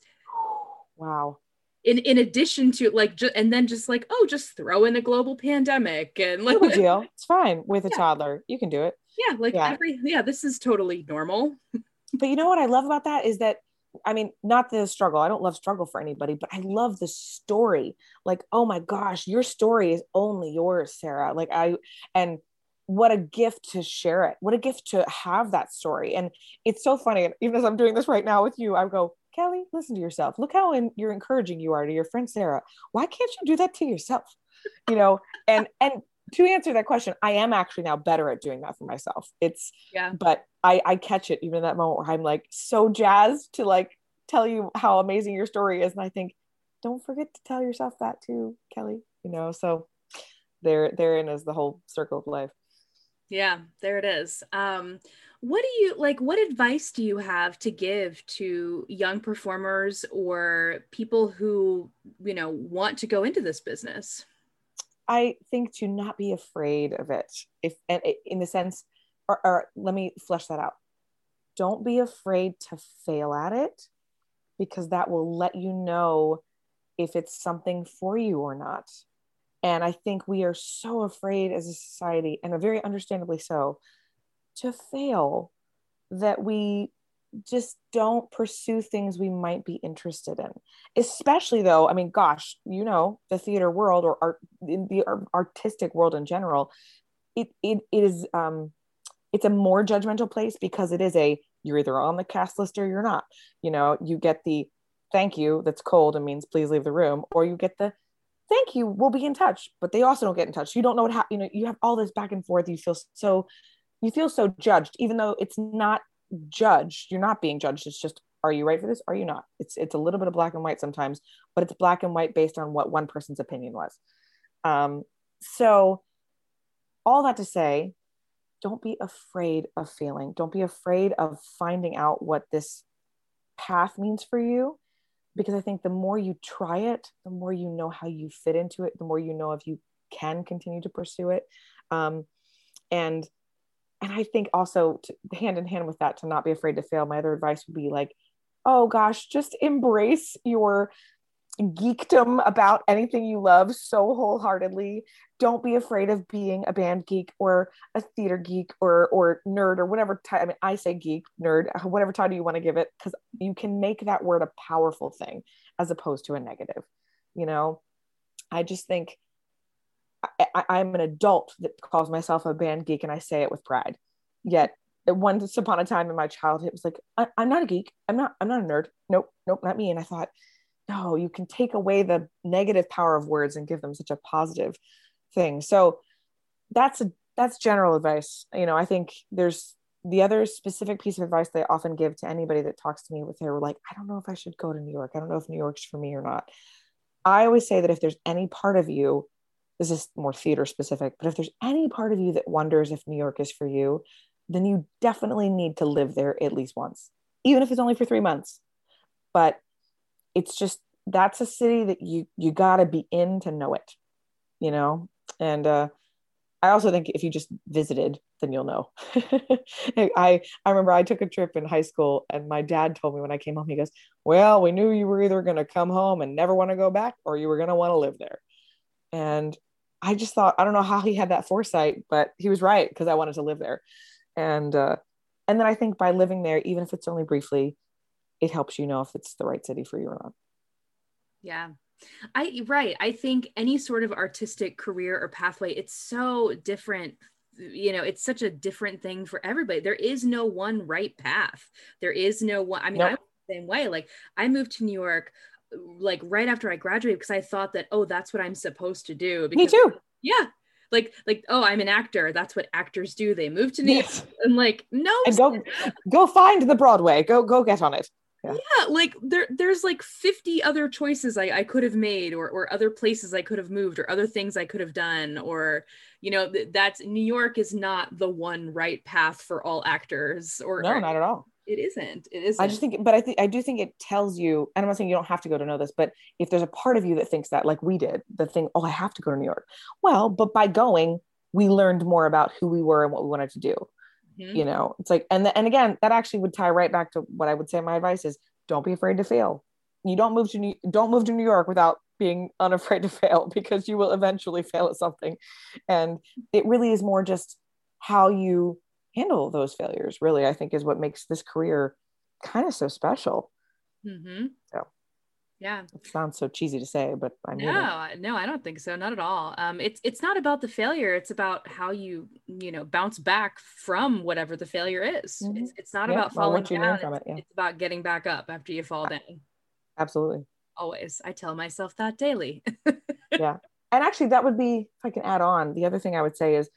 Wow. In in addition to like ju- and then just like oh just throw in a global pandemic and like no deal. It's fine with a yeah. toddler. You can do it. Yeah like yeah. every yeah this is totally normal. But you know what i love about that is that I mean, not the struggle. I don't love struggle for anybody, but I love the story. Like, oh my gosh, your story is only yours, Sarah. Like, I, and what a gift to share it. What a gift to have that story. And it's so funny. And Even as I'm doing this right now with you, I go, Kelly, listen to yourself. Look how in, you're encouraging you are to your friend Sarah. Why can't you do that to yourself? You know, and, and, to answer that question, I am actually now better at doing that for myself. It's yeah, but I I catch it even in that moment where I'm like so jazzed to like tell you how amazing your story is, and I think don't forget to tell yourself that too, Kelly. You know, so there therein is the whole circle of life. Yeah, there it is. Um, what do you like? What advice do you have to give to young performers or people who you know want to go into this business? I think to not be afraid of it, if and in the sense, or, or let me flesh that out. Don't be afraid to fail at it, because that will let you know if it's something for you or not. And I think we are so afraid as a society, and very understandably so, to fail that we just don't pursue things we might be interested in especially though i mean gosh you know the theater world or art in the artistic world in general it, it, it is um it's a more judgmental place because it is a you're either on the cast list or you're not. You know you get the thank you that's cold and means please leave the room or you get the thank you we'll be in touch but they also don't get in touch. You don't know what ha- you know you have all this back and forth. You feel so you feel so judged even though it's not judged. You're not being judged. It's just are you right for this? Are you not? It's it's a little bit of black and white sometimes but it's black and white based on what one person's opinion was. Um, so all that to say don't be afraid of failing don't be afraid of finding out what this path means for you because i think the more you try it the more you know how you fit into it the more you know if you can continue to pursue it um, and and I think also to, hand in hand with that to not be afraid to fail. My other advice would be like, oh gosh, just embrace your geekdom about anything you love so wholeheartedly. Don't be afraid of being a band geek or a theater geek or or nerd or whatever type. I mean, I say geek, nerd, uh, whatever title you want to give it, because you can make that word a powerful thing as opposed to a negative. You know, I just think I, am an adult that calls myself a band geek and I say it with pride. Yet once upon a time in my childhood, it was like, I, am not a geek. I'm not, I'm not a nerd. Nope, nope, not me. And I thought, no, you can take away the negative power of words and give them such a positive thing. So that's a that's general advice. You know, I think there's the other specific piece of advice that I often give to anybody that talks to me with they're like, I don't know if I should go to New York. I don't know if New York's for me or not. I always say that if there's any part of you, this is more theater specific, but if there's any part of you that wonders if New York is for you, then you definitely need to live there at least once, even if it's only for three months. But it's just that's a city that you you got to be in to know it you know? And uh i also think if you just visited then you'll know. I i remember i took a trip in high school and my dad told me when i came home he goes well we knew you were either going to come home and never want to go back or you were going to want to live there. And i just thought i don't know how he had that foresight but he was right because i wanted to live there. And uh and then i think by living there even if it's only briefly it helps you know if it's the right city for you or not yeah. I right. I think any sort of artistic career or pathway, it's so different. You know, it's such a different thing for everybody. There is no one right path. There is no one. I mean, nope. I'm the same way. Like I moved to New York like right after I graduated because I thought that, oh, that's what I'm supposed to do. Because, Me too. Yeah. Like, like, oh, I'm an actor. That's what actors do. They move to New yes. York. And like, no. And go, go find the Broadway. Go, go get on it yeah. yeah. like there there's like 50 other choices I, I could have made or or other places I could have moved or other things I could have done or you know th- that's New York is not the one right path for all actors or no or, not at all it isn't it isn't I just think but I think I do think it tells you and I'm not saying you don't have to go to know this but if there's a part of you that thinks that like we did the thing oh I have to go to New York well but by going we learned more about who we were and what we wanted to do Mm-hmm. You know, it's like, and the, and again, that actually would tie right back to what I would say. My advice is don't be afraid to fail. You don't move to New, don't move to New York without being unafraid to fail because you will eventually fail at something. And it really is more just how you handle those failures. Really, I think is what makes this career kind of so special. Mm-hmm. So yeah. It sounds so cheesy to say but i mean no it. no i don't think so not at all. Um it's it's not about the failure it's about how you you know bounce back from whatever the failure is. Mm-hmm. it's, it's not yeah, about falling down it's, it, yeah. it's about getting back up after you fall down. Absolutely. Always. I tell myself that daily. Yeah. And actually that would be if i can add on the other thing i would say is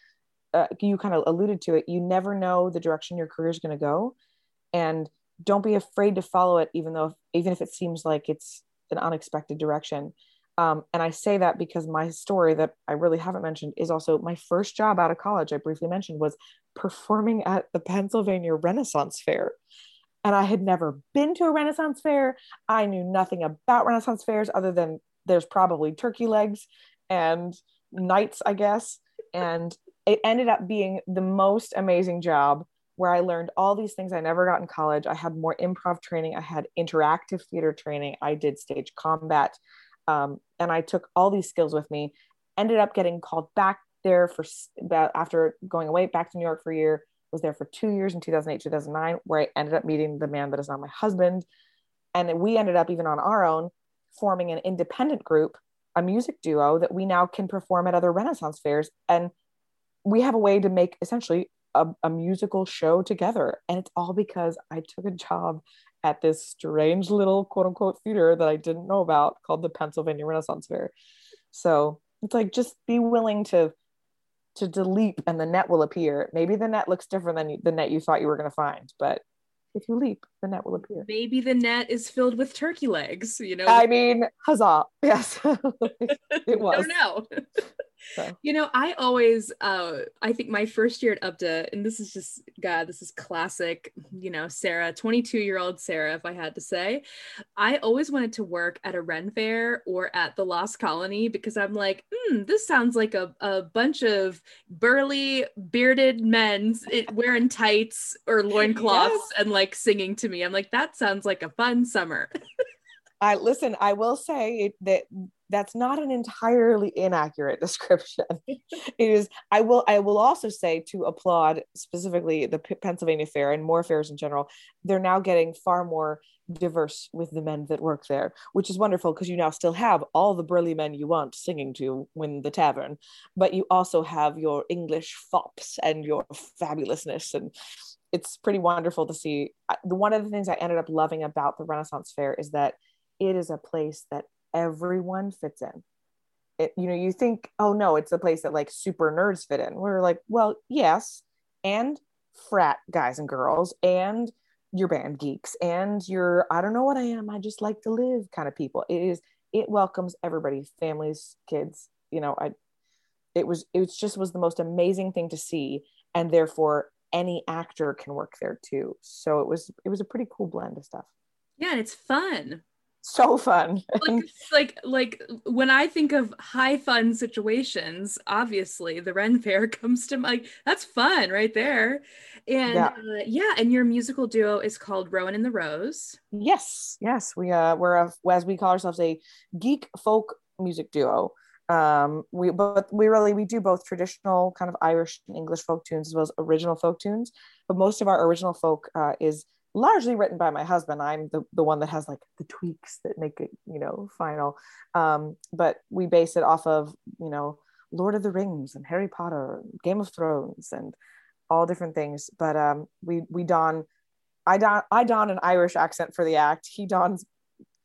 uh, you kind of alluded to it you never know the direction your career is going to go and don't be afraid to follow it even though even if it seems like it's an unexpected direction. Um, and I say that because my story that I really haven't mentioned is also my first job out of college, I briefly mentioned, was performing at the Pennsylvania Renaissance Fair. And I had never been to a Renaissance fair. I knew nothing about Renaissance fairs other than there's probably turkey legs and knights, I guess. And it ended up being the most amazing job where I learned all these things I never got in college. I had more improv training, I had interactive theater training, I did stage combat, um, and I took all these skills with me. Ended up getting called back there for about after going away back to New York for a year. Was there for two years in 2008, 2009, where I ended up meeting the man that is now my husband, and we ended up even on our own forming an independent group, a music duo that we now can perform at other Renaissance fairs and we have a way to make essentially a, a musical show together. And it's all because I took a job at this strange little quote unquote theater that I didn't know about called the Pennsylvania Renaissance Fair. So it's like just be willing to to, leap and the net will appear. Maybe the net looks different than you, the net you thought you were going to find, but if you leap, the net will appear. Maybe the net is filled with turkey legs, you know. I mean, huzzah. Yes. it was. I don't know. So. You know, I always, uh, I think my first year at UPTA, and this is just, God, this is classic, you know, Sarah, 22 year old Sarah, if I had to say, I always wanted to work at a Ren Fair or at the Lost Colony because I'm like, hmm, this sounds like a, a bunch of burly, bearded men wearing tights or loincloths yes. and like singing to me. I'm like, that sounds like a fun summer. I listen, I will say that that's not an entirely inaccurate description. it is, I will, I will also say to applaud specifically the P- Pennsylvania Fair and more fairs in general. They're now getting far more diverse with the men that work there, which is wonderful because you now still have all the burly men you want singing to win the tavern, but you also have your English fops and your fabulousness and it's pretty wonderful to see. One of the things I ended up loving about the Renaissance Fair is that it is a place that everyone fits in. It, you know, you think, oh no, it's a place that like super nerds fit in. We're like, well, yes, and frat guys and girls, and your band geeks, and your I don't know what I am, I just like to live kind of people. It is. It welcomes everybody, families, kids. You know, I. It was. It was just was the most amazing thing to see, and therefore any actor can work there too. So it was. It was a pretty cool blend of stuff. Yeah, and it's fun so fun. like, like like when I think of high fun situations, obviously the Ren Fair comes to like that's fun right there. And yeah. Uh, yeah, and your musical duo is called Rowan and the Rose. Yes, yes, we uh we're a, as we call ourselves a geek folk music duo. Um, we but we really we do both traditional kind of Irish and English folk tunes as well as original folk tunes. But most of our original folk uh, is largely written by my husband. I'm the, the one that has like the tweaks that make it, you know, final. Um, but we base it off of, you know, Lord of the Rings and Harry Potter, Game of Thrones, and all different things. But um, we we don, I don I don an Irish accent for the act. He dons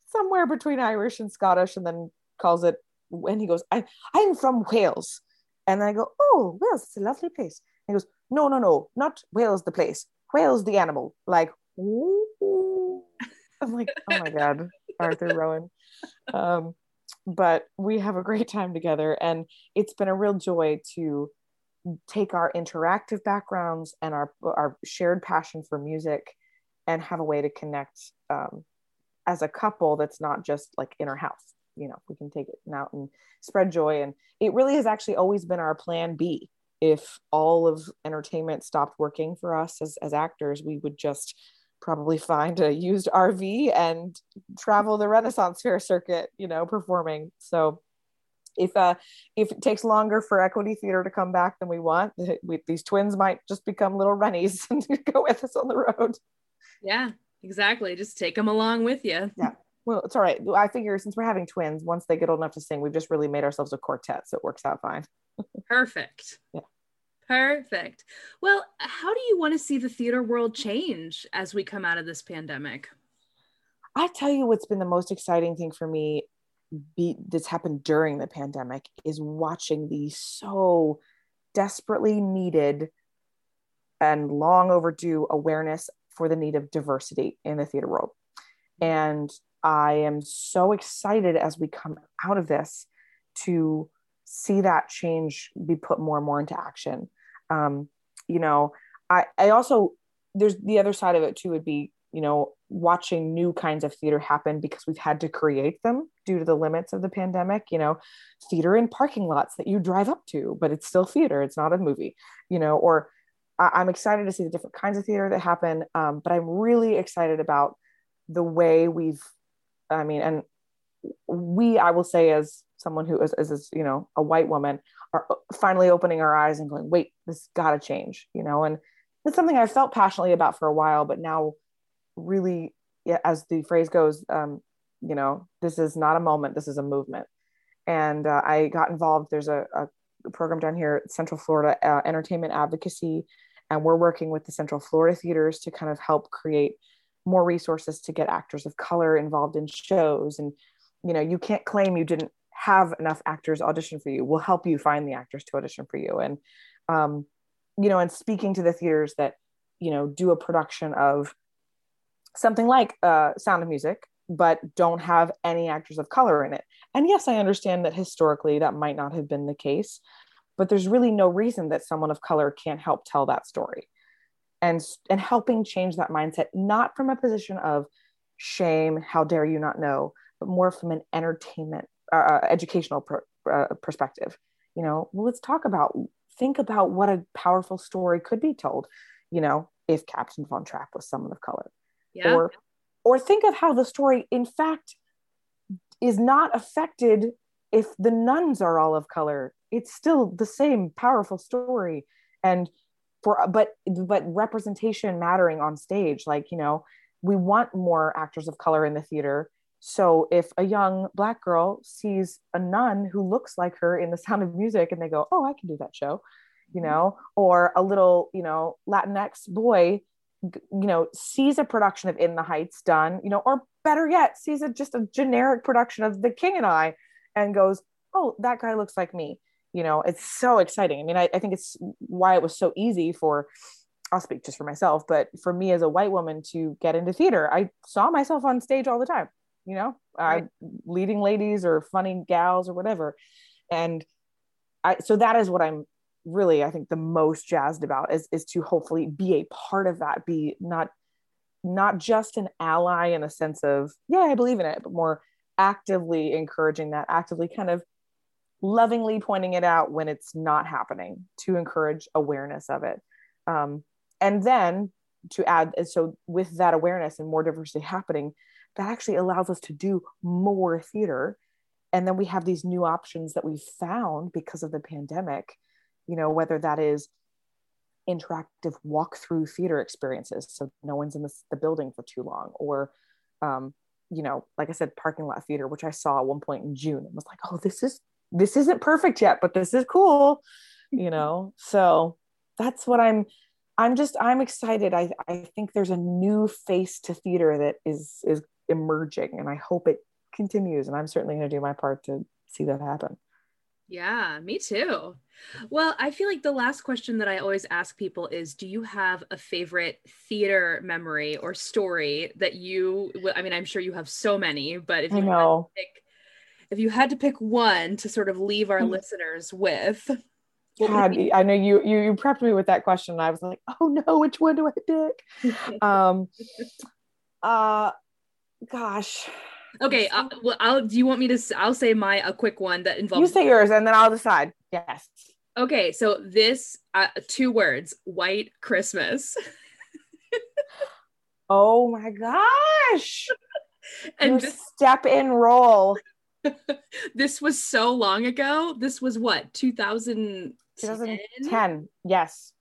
somewhere between Irish and Scottish, and then calls it. When he goes, I I'm from Wales, and then I go, oh Wales, it's a lovely place. And he goes, no no no, not Wales the place, Wales the animal. Like I'm like, oh my God, Arthur Rowan. Um, but we have a great time together. And it's been a real joy to take our interactive backgrounds and our, our shared passion for music and have a way to connect um, as a couple that's not just like in our house. You know, we can take it out and spread joy. And it really has actually always been our plan B. If all of entertainment stopped working for us as, as actors, we would just probably find a used RV and travel the Renaissance Fair circuit, you know, performing. So if uh if it takes longer for equity theater to come back than we want, we, these twins might just become little Rennies and go with us on the road. Yeah, exactly. Just take them along with you. Yeah. Well, it's all right. I figure since we're having twins, once they get old enough to sing, we've just really made ourselves a quartet, so it works out fine. Perfect. Yeah. Perfect. Well, how do you want to see the theater world change as we come out of this pandemic? I tell you what's been the most exciting thing for me be, that's happened during the pandemic is watching the so desperately needed and long overdue awareness for the need of diversity in the theater world. And I am so excited as we come out of this to see that change be put more and more into action. Um, you know, I, I also, there's the other side of it too would be, you know, watching new kinds of theater happen because we've had to create them due to the limits of the pandemic, you know, theater in parking lots that you drive up to, but it's still theater, it's not a movie, you know, or I, am excited to see the different kinds of theater that happen. Um, but I'm really excited about the way we've, I mean, and we, I will say, as someone who is, is, you know a white woman are finally opening our eyes and going wait this got to change you know? And it's something i felt passionately about for a while but now really as the phrase goes um, you know this is not a moment this is a movement. And uh, i got involved there's a, a program down here at central florida uh, entertainment advocacy and we're working with the central florida theaters to kind of help create more resources to get actors of color involved in shows. And you know you can't claim you didn't have enough actors audition for you we'll help you find the actors to audition for you. And um, you know and speaking to the theaters that you know do a production of something like uh, sound of music but don't have any actors of color in it. And yes i understand that historically that might not have been the case but there's really no reason that someone of color can't help tell that story. And and helping change that mindset not from a position of shame how dare you not know but more from an entertainment uh, educational per, uh, perspective you know well let's talk about think about what a powerful story could be told you know if captain von trapp was someone of color. Yeah. or or think of how the story in fact is not affected if the nuns are all of color. It's still the same powerful story. And for but but representation mattering on stage like you know we want more actors of color in the theater so if a young black girl sees a nun who looks like her in the sound of music and they go oh i can do that show you mm-hmm. know or a little you know latinx boy you know sees a production of in the heights done you know or better yet sees a, just a generic production of the king and i and goes oh that guy looks like me you know it's so exciting i mean I, I think it's why it was so easy for i'll speak just for myself but for me as a white woman to get into theater i saw myself on stage all the time you know right. i leading ladies or funny gals or whatever and i so that is what i'm really i think the most jazzed about is is to hopefully be a part of that be not not just an ally in a sense of yeah i believe in it but more actively encouraging that actively kind of lovingly pointing it out when it's not happening to encourage awareness of it um, and then to add so with that awareness and more diversity happening that actually allows us to do more theater. And then we have these new options that we've found because of the pandemic you know whether that is interactive walk-through theater experiences. So no one's in the, the building for too long or um, you know like i said parking lot theater which i saw at one point in june and was like oh this is this isn't perfect yet but this is cool you know? So that's what i'm i'm just i'm excited. I i think there's a new face to theater that is is emerging and i hope it continues and i'm certainly going to do my part to see that happen yeah, me too. Well, I feel like the last question that I always ask people is Do you have a favorite theater memory or story that you, I mean, I'm sure you have so many, but if you, Had, to pick, if you had to pick one to sort of leave our mm-hmm. listeners with, God, I know you, you you prepped me with that question. And I was like, oh no, which one do I pick? um, uh, gosh, Okay. Uh, well, I'll. Do you want me to? I'll say my a quick one that involves. You say yours, and then I'll decide. Yes. Okay. So this uh, two words: white Christmas. oh my gosh! and just step in roll. this was so long ago. This was what 2010. 2010. Yes.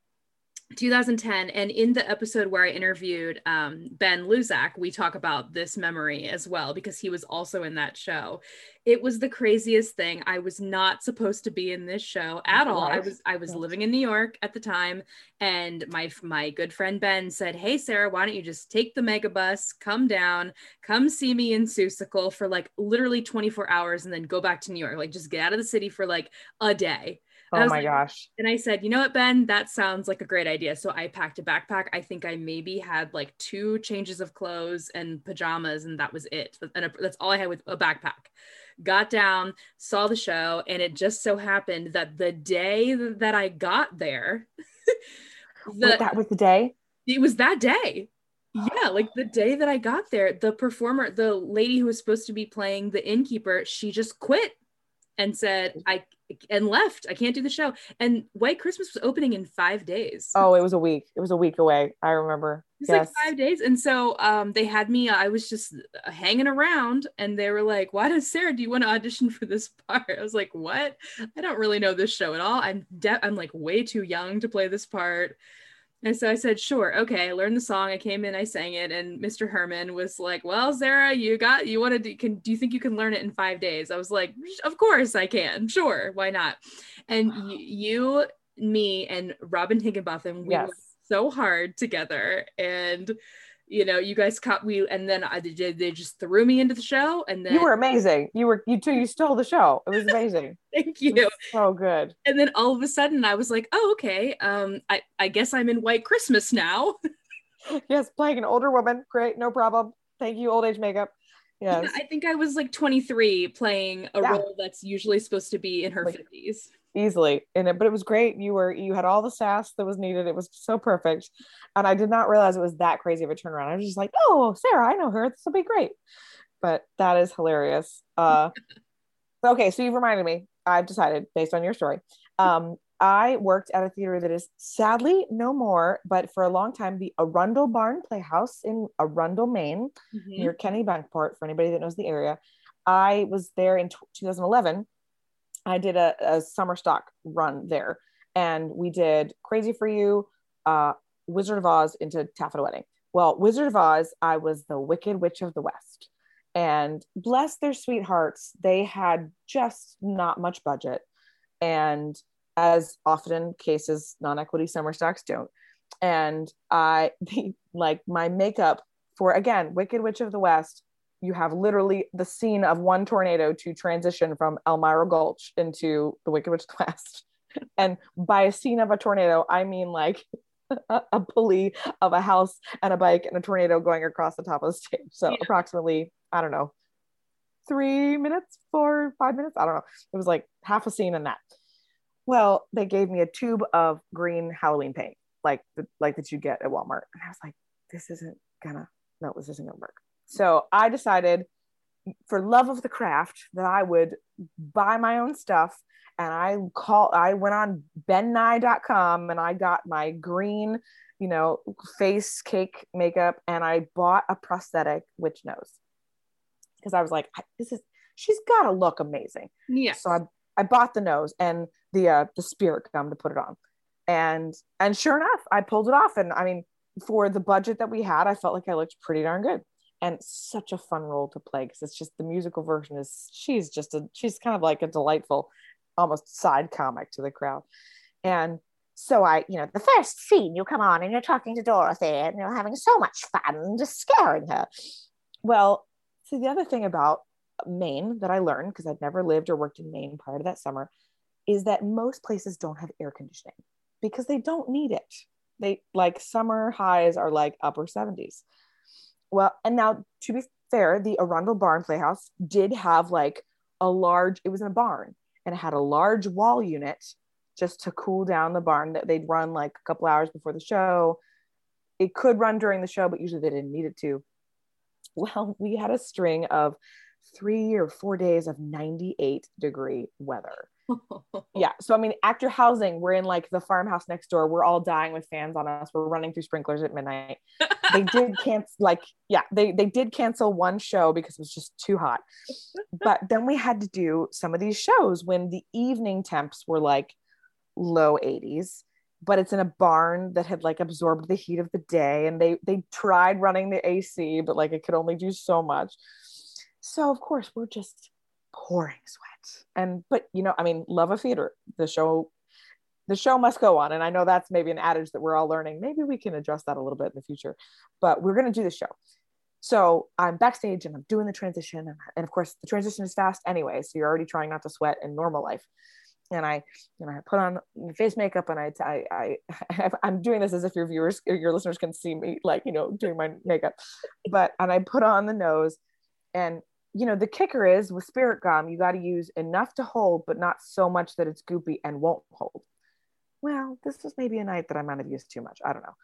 2010 and in the episode where i interviewed um, ben luzak we talk about this memory as well because he was also in that show. It was the craziest thing. I was not supposed to be in this show at all. I was i was living in new york at the time and my my good friend ben said hey sarah why don't you just take the megabus come down come see me in seussical for like literally 24 hours and then go back to new york. Like just get out of the city for like a day Oh my like, gosh. And I said, you know what, Ben, that sounds like a great idea. So I packed a backpack. I think I maybe had like two changes of clothes and pajamas, and that was it. And that's all I had with a backpack. Got down, saw the show, and it just so happened that the day that I got there, the, Wait, that was the day? It was that day. Oh. Yeah, like the day that I got there, the performer, the lady who was supposed to be playing the innkeeper, she just quit and said, oh. I and left. I can't do the show. And White Christmas was opening in five days. Oh, it was a week. It was a week away. I remember. It's yes. like five days. And so um, they had me, I was just hanging around and they were like, why does Sarah, do you want to audition for this part? I was like, what? I don't really know this show at all. I'm de- I'm like way too young to play this part. And so I said, sure, okay. I learned the song. I came in, I sang it, and Mr. Herman was like, "Well, Sarah, you got you want to can do you think you can learn it in five days?" I was like, "Of course I can. Sure, why not?" And y- you, me, and Robin Higginbotham, we yes. worked so hard together, and you know, you guys caught we, and then I did. They just threw me into the show, and then you were amazing. You were you too. You stole the show. It was amazing. Thank you. So good. And then all of a sudden, I was like, oh, okay. Um, I I guess I'm in White Christmas now. yes, playing an older woman. Great, no problem. Thank you, old age makeup. Yes. Yeah, I think I was like 23 playing a yeah. role that's usually supposed to be in her like, 50s easily. In it but it was great. You were you had all the sass that was needed. It was so perfect. And i did not realize it was that crazy of a turnaround. I was just like oh sarah i know her. This will be great. But that is hilarious. Uh okay so you've reminded me. I've decided based on your story um i worked at a theater that is sadly no more but for a long time the arundel barn playhouse in arundel maine mm-hmm. near kennebunkport for anybody that knows the area. I was there in 2011. I did a, a summer stock run there, and we did Crazy for You, uh, Wizard of Oz into Taffeta Wedding. Well, Wizard of Oz, I was the Wicked Witch of the West. And bless their sweethearts, they had just not much budget. And as often cases, non equity summer stocks don't. And I, like, my makeup for, again, Wicked Witch of the West, you have literally the scene of one tornado to transition from Elmira Gulch into the Wicked Witch of the West. And by a scene of a tornado, I mean like a pulley of a house and a bike and a tornado going across the top of the stage. So yeah. approximately, I don't know, three minutes, four, five minutes. I don't know. It was like half a scene in that. Well, they gave me a tube of green Halloween paint, like the like that you get at Walmart. And I was like, this isn't gonna, no, this isn't gonna work. So I decided for love of the craft that I would buy my own stuff and I call I went on bennye.com and I got my green, you know, face cake makeup and I bought a prosthetic witch nose. Because I was like, this is she's got to look amazing. Yeah. So I I bought the nose and the uh the spirit gum to put it on. And and sure enough, I pulled it off and I mean for the budget that we had, I felt like I looked pretty darn good and such a fun role to play because it's just the musical version is she's just a she's kind of like a delightful almost side comic to the crowd. And so I, you know, the first scene you come on and you're talking to Dorothy and you're having so much fun just scaring her. Well, so the other thing about Maine that I learned because I'd never lived or worked in Maine prior to that summer is that most places don't have air conditioning because they don't need it. They like summer highs are like upper 70s. Well, and now to be fair, the Arundel Barn Playhouse did have like a large, it was in a barn and it had a large wall unit just to cool down the barn that they'd run like a couple hours before the show. It could run during the show, but usually they didn't need it to. Well, we had a string of three or four days of 98 degree weather. yeah. So, I mean, actor housing, we're in like the farmhouse next door. We're all dying with fans on us. We're running through sprinklers at midnight. they did cancel, like, yeah, they, they did cancel one show because it was just too hot. But then we had to do some of these shows when the evening temps were like low 80s but it's in a barn that had like absorbed the heat of the day and they they tried running the AC but like it could only do so much. So of course we're just pouring sweat. And but you know, I mean, love of theater. The show the show must go on and I know that's maybe an adage that we're all learning. Maybe we can address that a little bit in the future. But we're going to do the show. So I'm backstage and I'm doing the transition and, and of course the transition is fast anyway, so you're already trying not to sweat in normal life and I, you know, I put on face makeup and I, I, I, I'm doing this as if your viewers, your listeners can see me, like, you know, doing my makeup, but, and I put on the nose and, you know, the kicker is with spirit gum, you got to use enough to hold, but not so much that it's goopy and won't hold. Well, this was maybe a night that I might have used too much. I don't know.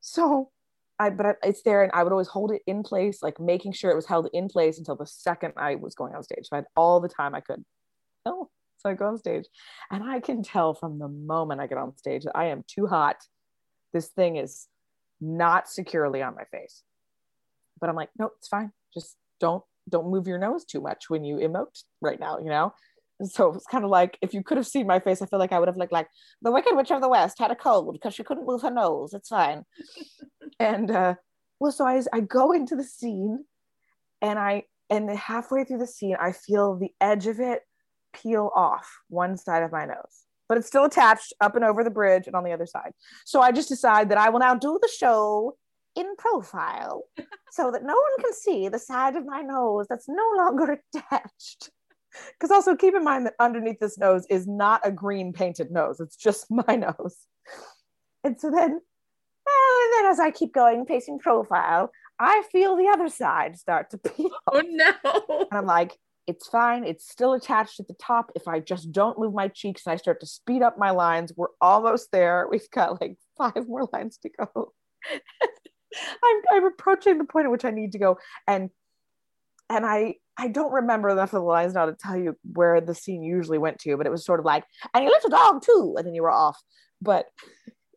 So I, but it's there and I would always hold it in place, like making sure it was held in place until the second I was going on stage. So I had all the time I could. Oh, so I go on stage and I can tell from the moment I get on stage that I am too hot. This thing is not securely on my face. But I'm like, no, it's fine. Just don't don't move your nose too much when you emote right now, you know? And so it's kind of like if you could have seen my face, I feel like I would have looked like the Wicked Witch of the West had a cold because she couldn't move her nose. It's fine. and uh well, so I I go into the scene and I and halfway through the scene, I feel the edge of it peel off one side of my nose, but it's still attached up and over the bridge and on the other side. So I just decide that I will now do the show in profile so that no one can see the side of my nose that's no longer attached. Because also keep in mind that underneath this nose is not a green painted nose, it's just my nose. And so then, well, and then as I keep going, facing profile, I feel the other side start to peel. Oh no. And I'm like, it's fine. It's still attached at the top. If I just don't move my cheeks and I start to speed up my lines, we're almost there. We've got like five more lines to go. I'm, I'm approaching the point at which I need to go. And and I I don't remember enough of the lines now to tell you where the scene usually went to, but it was sort of like, and you left a dog too, and then you were off. But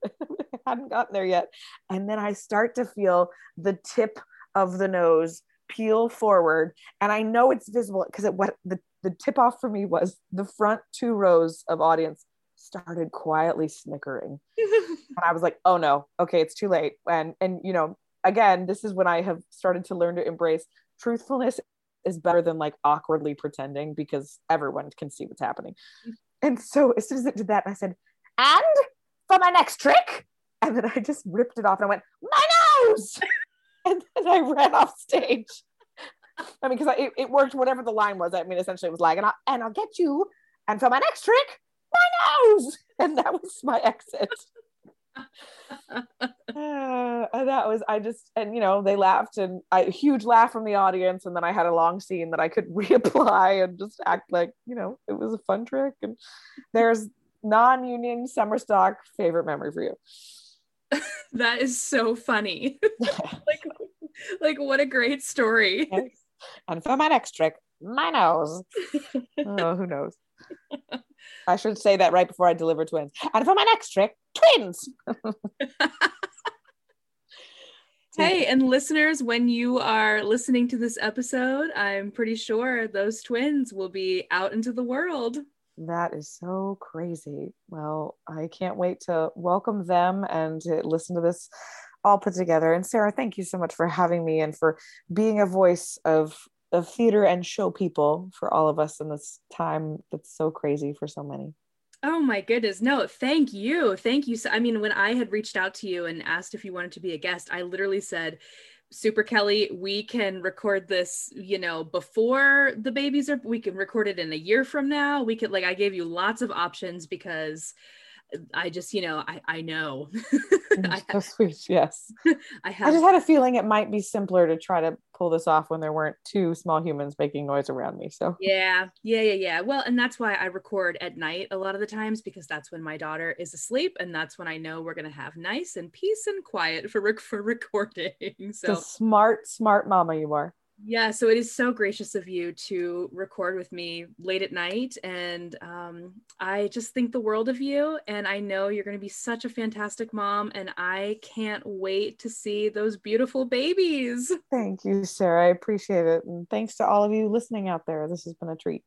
I hadn't gotten there yet. And then I start to feel the tip of the nose peel forward and I know it's visible because it what the, the tip off for me was the front two rows of audience started quietly snickering. and I was like, oh no, okay, it's too late. And and you know, again, this is when I have started to learn to embrace truthfulness is better than like awkwardly pretending because everyone can see what's happening. Mm-hmm. And so as soon as it did that, I said, and for my next trick. And then I just ripped it off and I went, my nose. and then I ran off stage. I mean, because it, it worked, whatever the line was. I mean, essentially, it was like, and I'll, and I'll get you. And for my next trick, my nose. And that was my exit. uh, and that was I just and you know they laughed and I huge laugh from the audience. And then I had a long scene that I could reapply and just act like you know it was a fun trick. And there's non-union summer stock favorite memory for you. That is so funny. Like like what a great story. Yes. and for my next trick my nose. Oh who knows I should say that right before I deliver twins. And for my next trick, twins. hey, and listeners, when you are listening to this episode, I'm pretty sure those twins will be out into the world. That is so crazy. Well, I can't wait to welcome them and to listen to this all put together. And Sarah, thank you so much for having me and for being a voice of of theater and show people for all of us in this time that's so crazy for so many. Oh my goodness. No, thank you. Thank you. So, I mean, when I had reached out to you and asked if you wanted to be a guest, I literally said, Super Kelly, we can record this, you know, before the babies are, we can record it in a year from now. We could, like, I gave you lots of options because I just, you know, I, I know. I, so sweet. Yes. I have. I just had a feeling it might be simpler to try to pull this off when there weren't two small humans making noise around me. So yeah, yeah, yeah, yeah. Well, and that's why I record at night a lot of the times because that's when my daughter is asleep, and that's when I know we're gonna have nice and peace and quiet for rec- for recording. So the smart, smart mama you are. Yeah, so it is so gracious of you to record with me late at night. And um, I just think the world of you. And I know you're going to be such a fantastic mom. And I can't wait to see those beautiful babies. Thank you, Sarah. I appreciate it. And thanks to all of you listening out there. This has been a treat.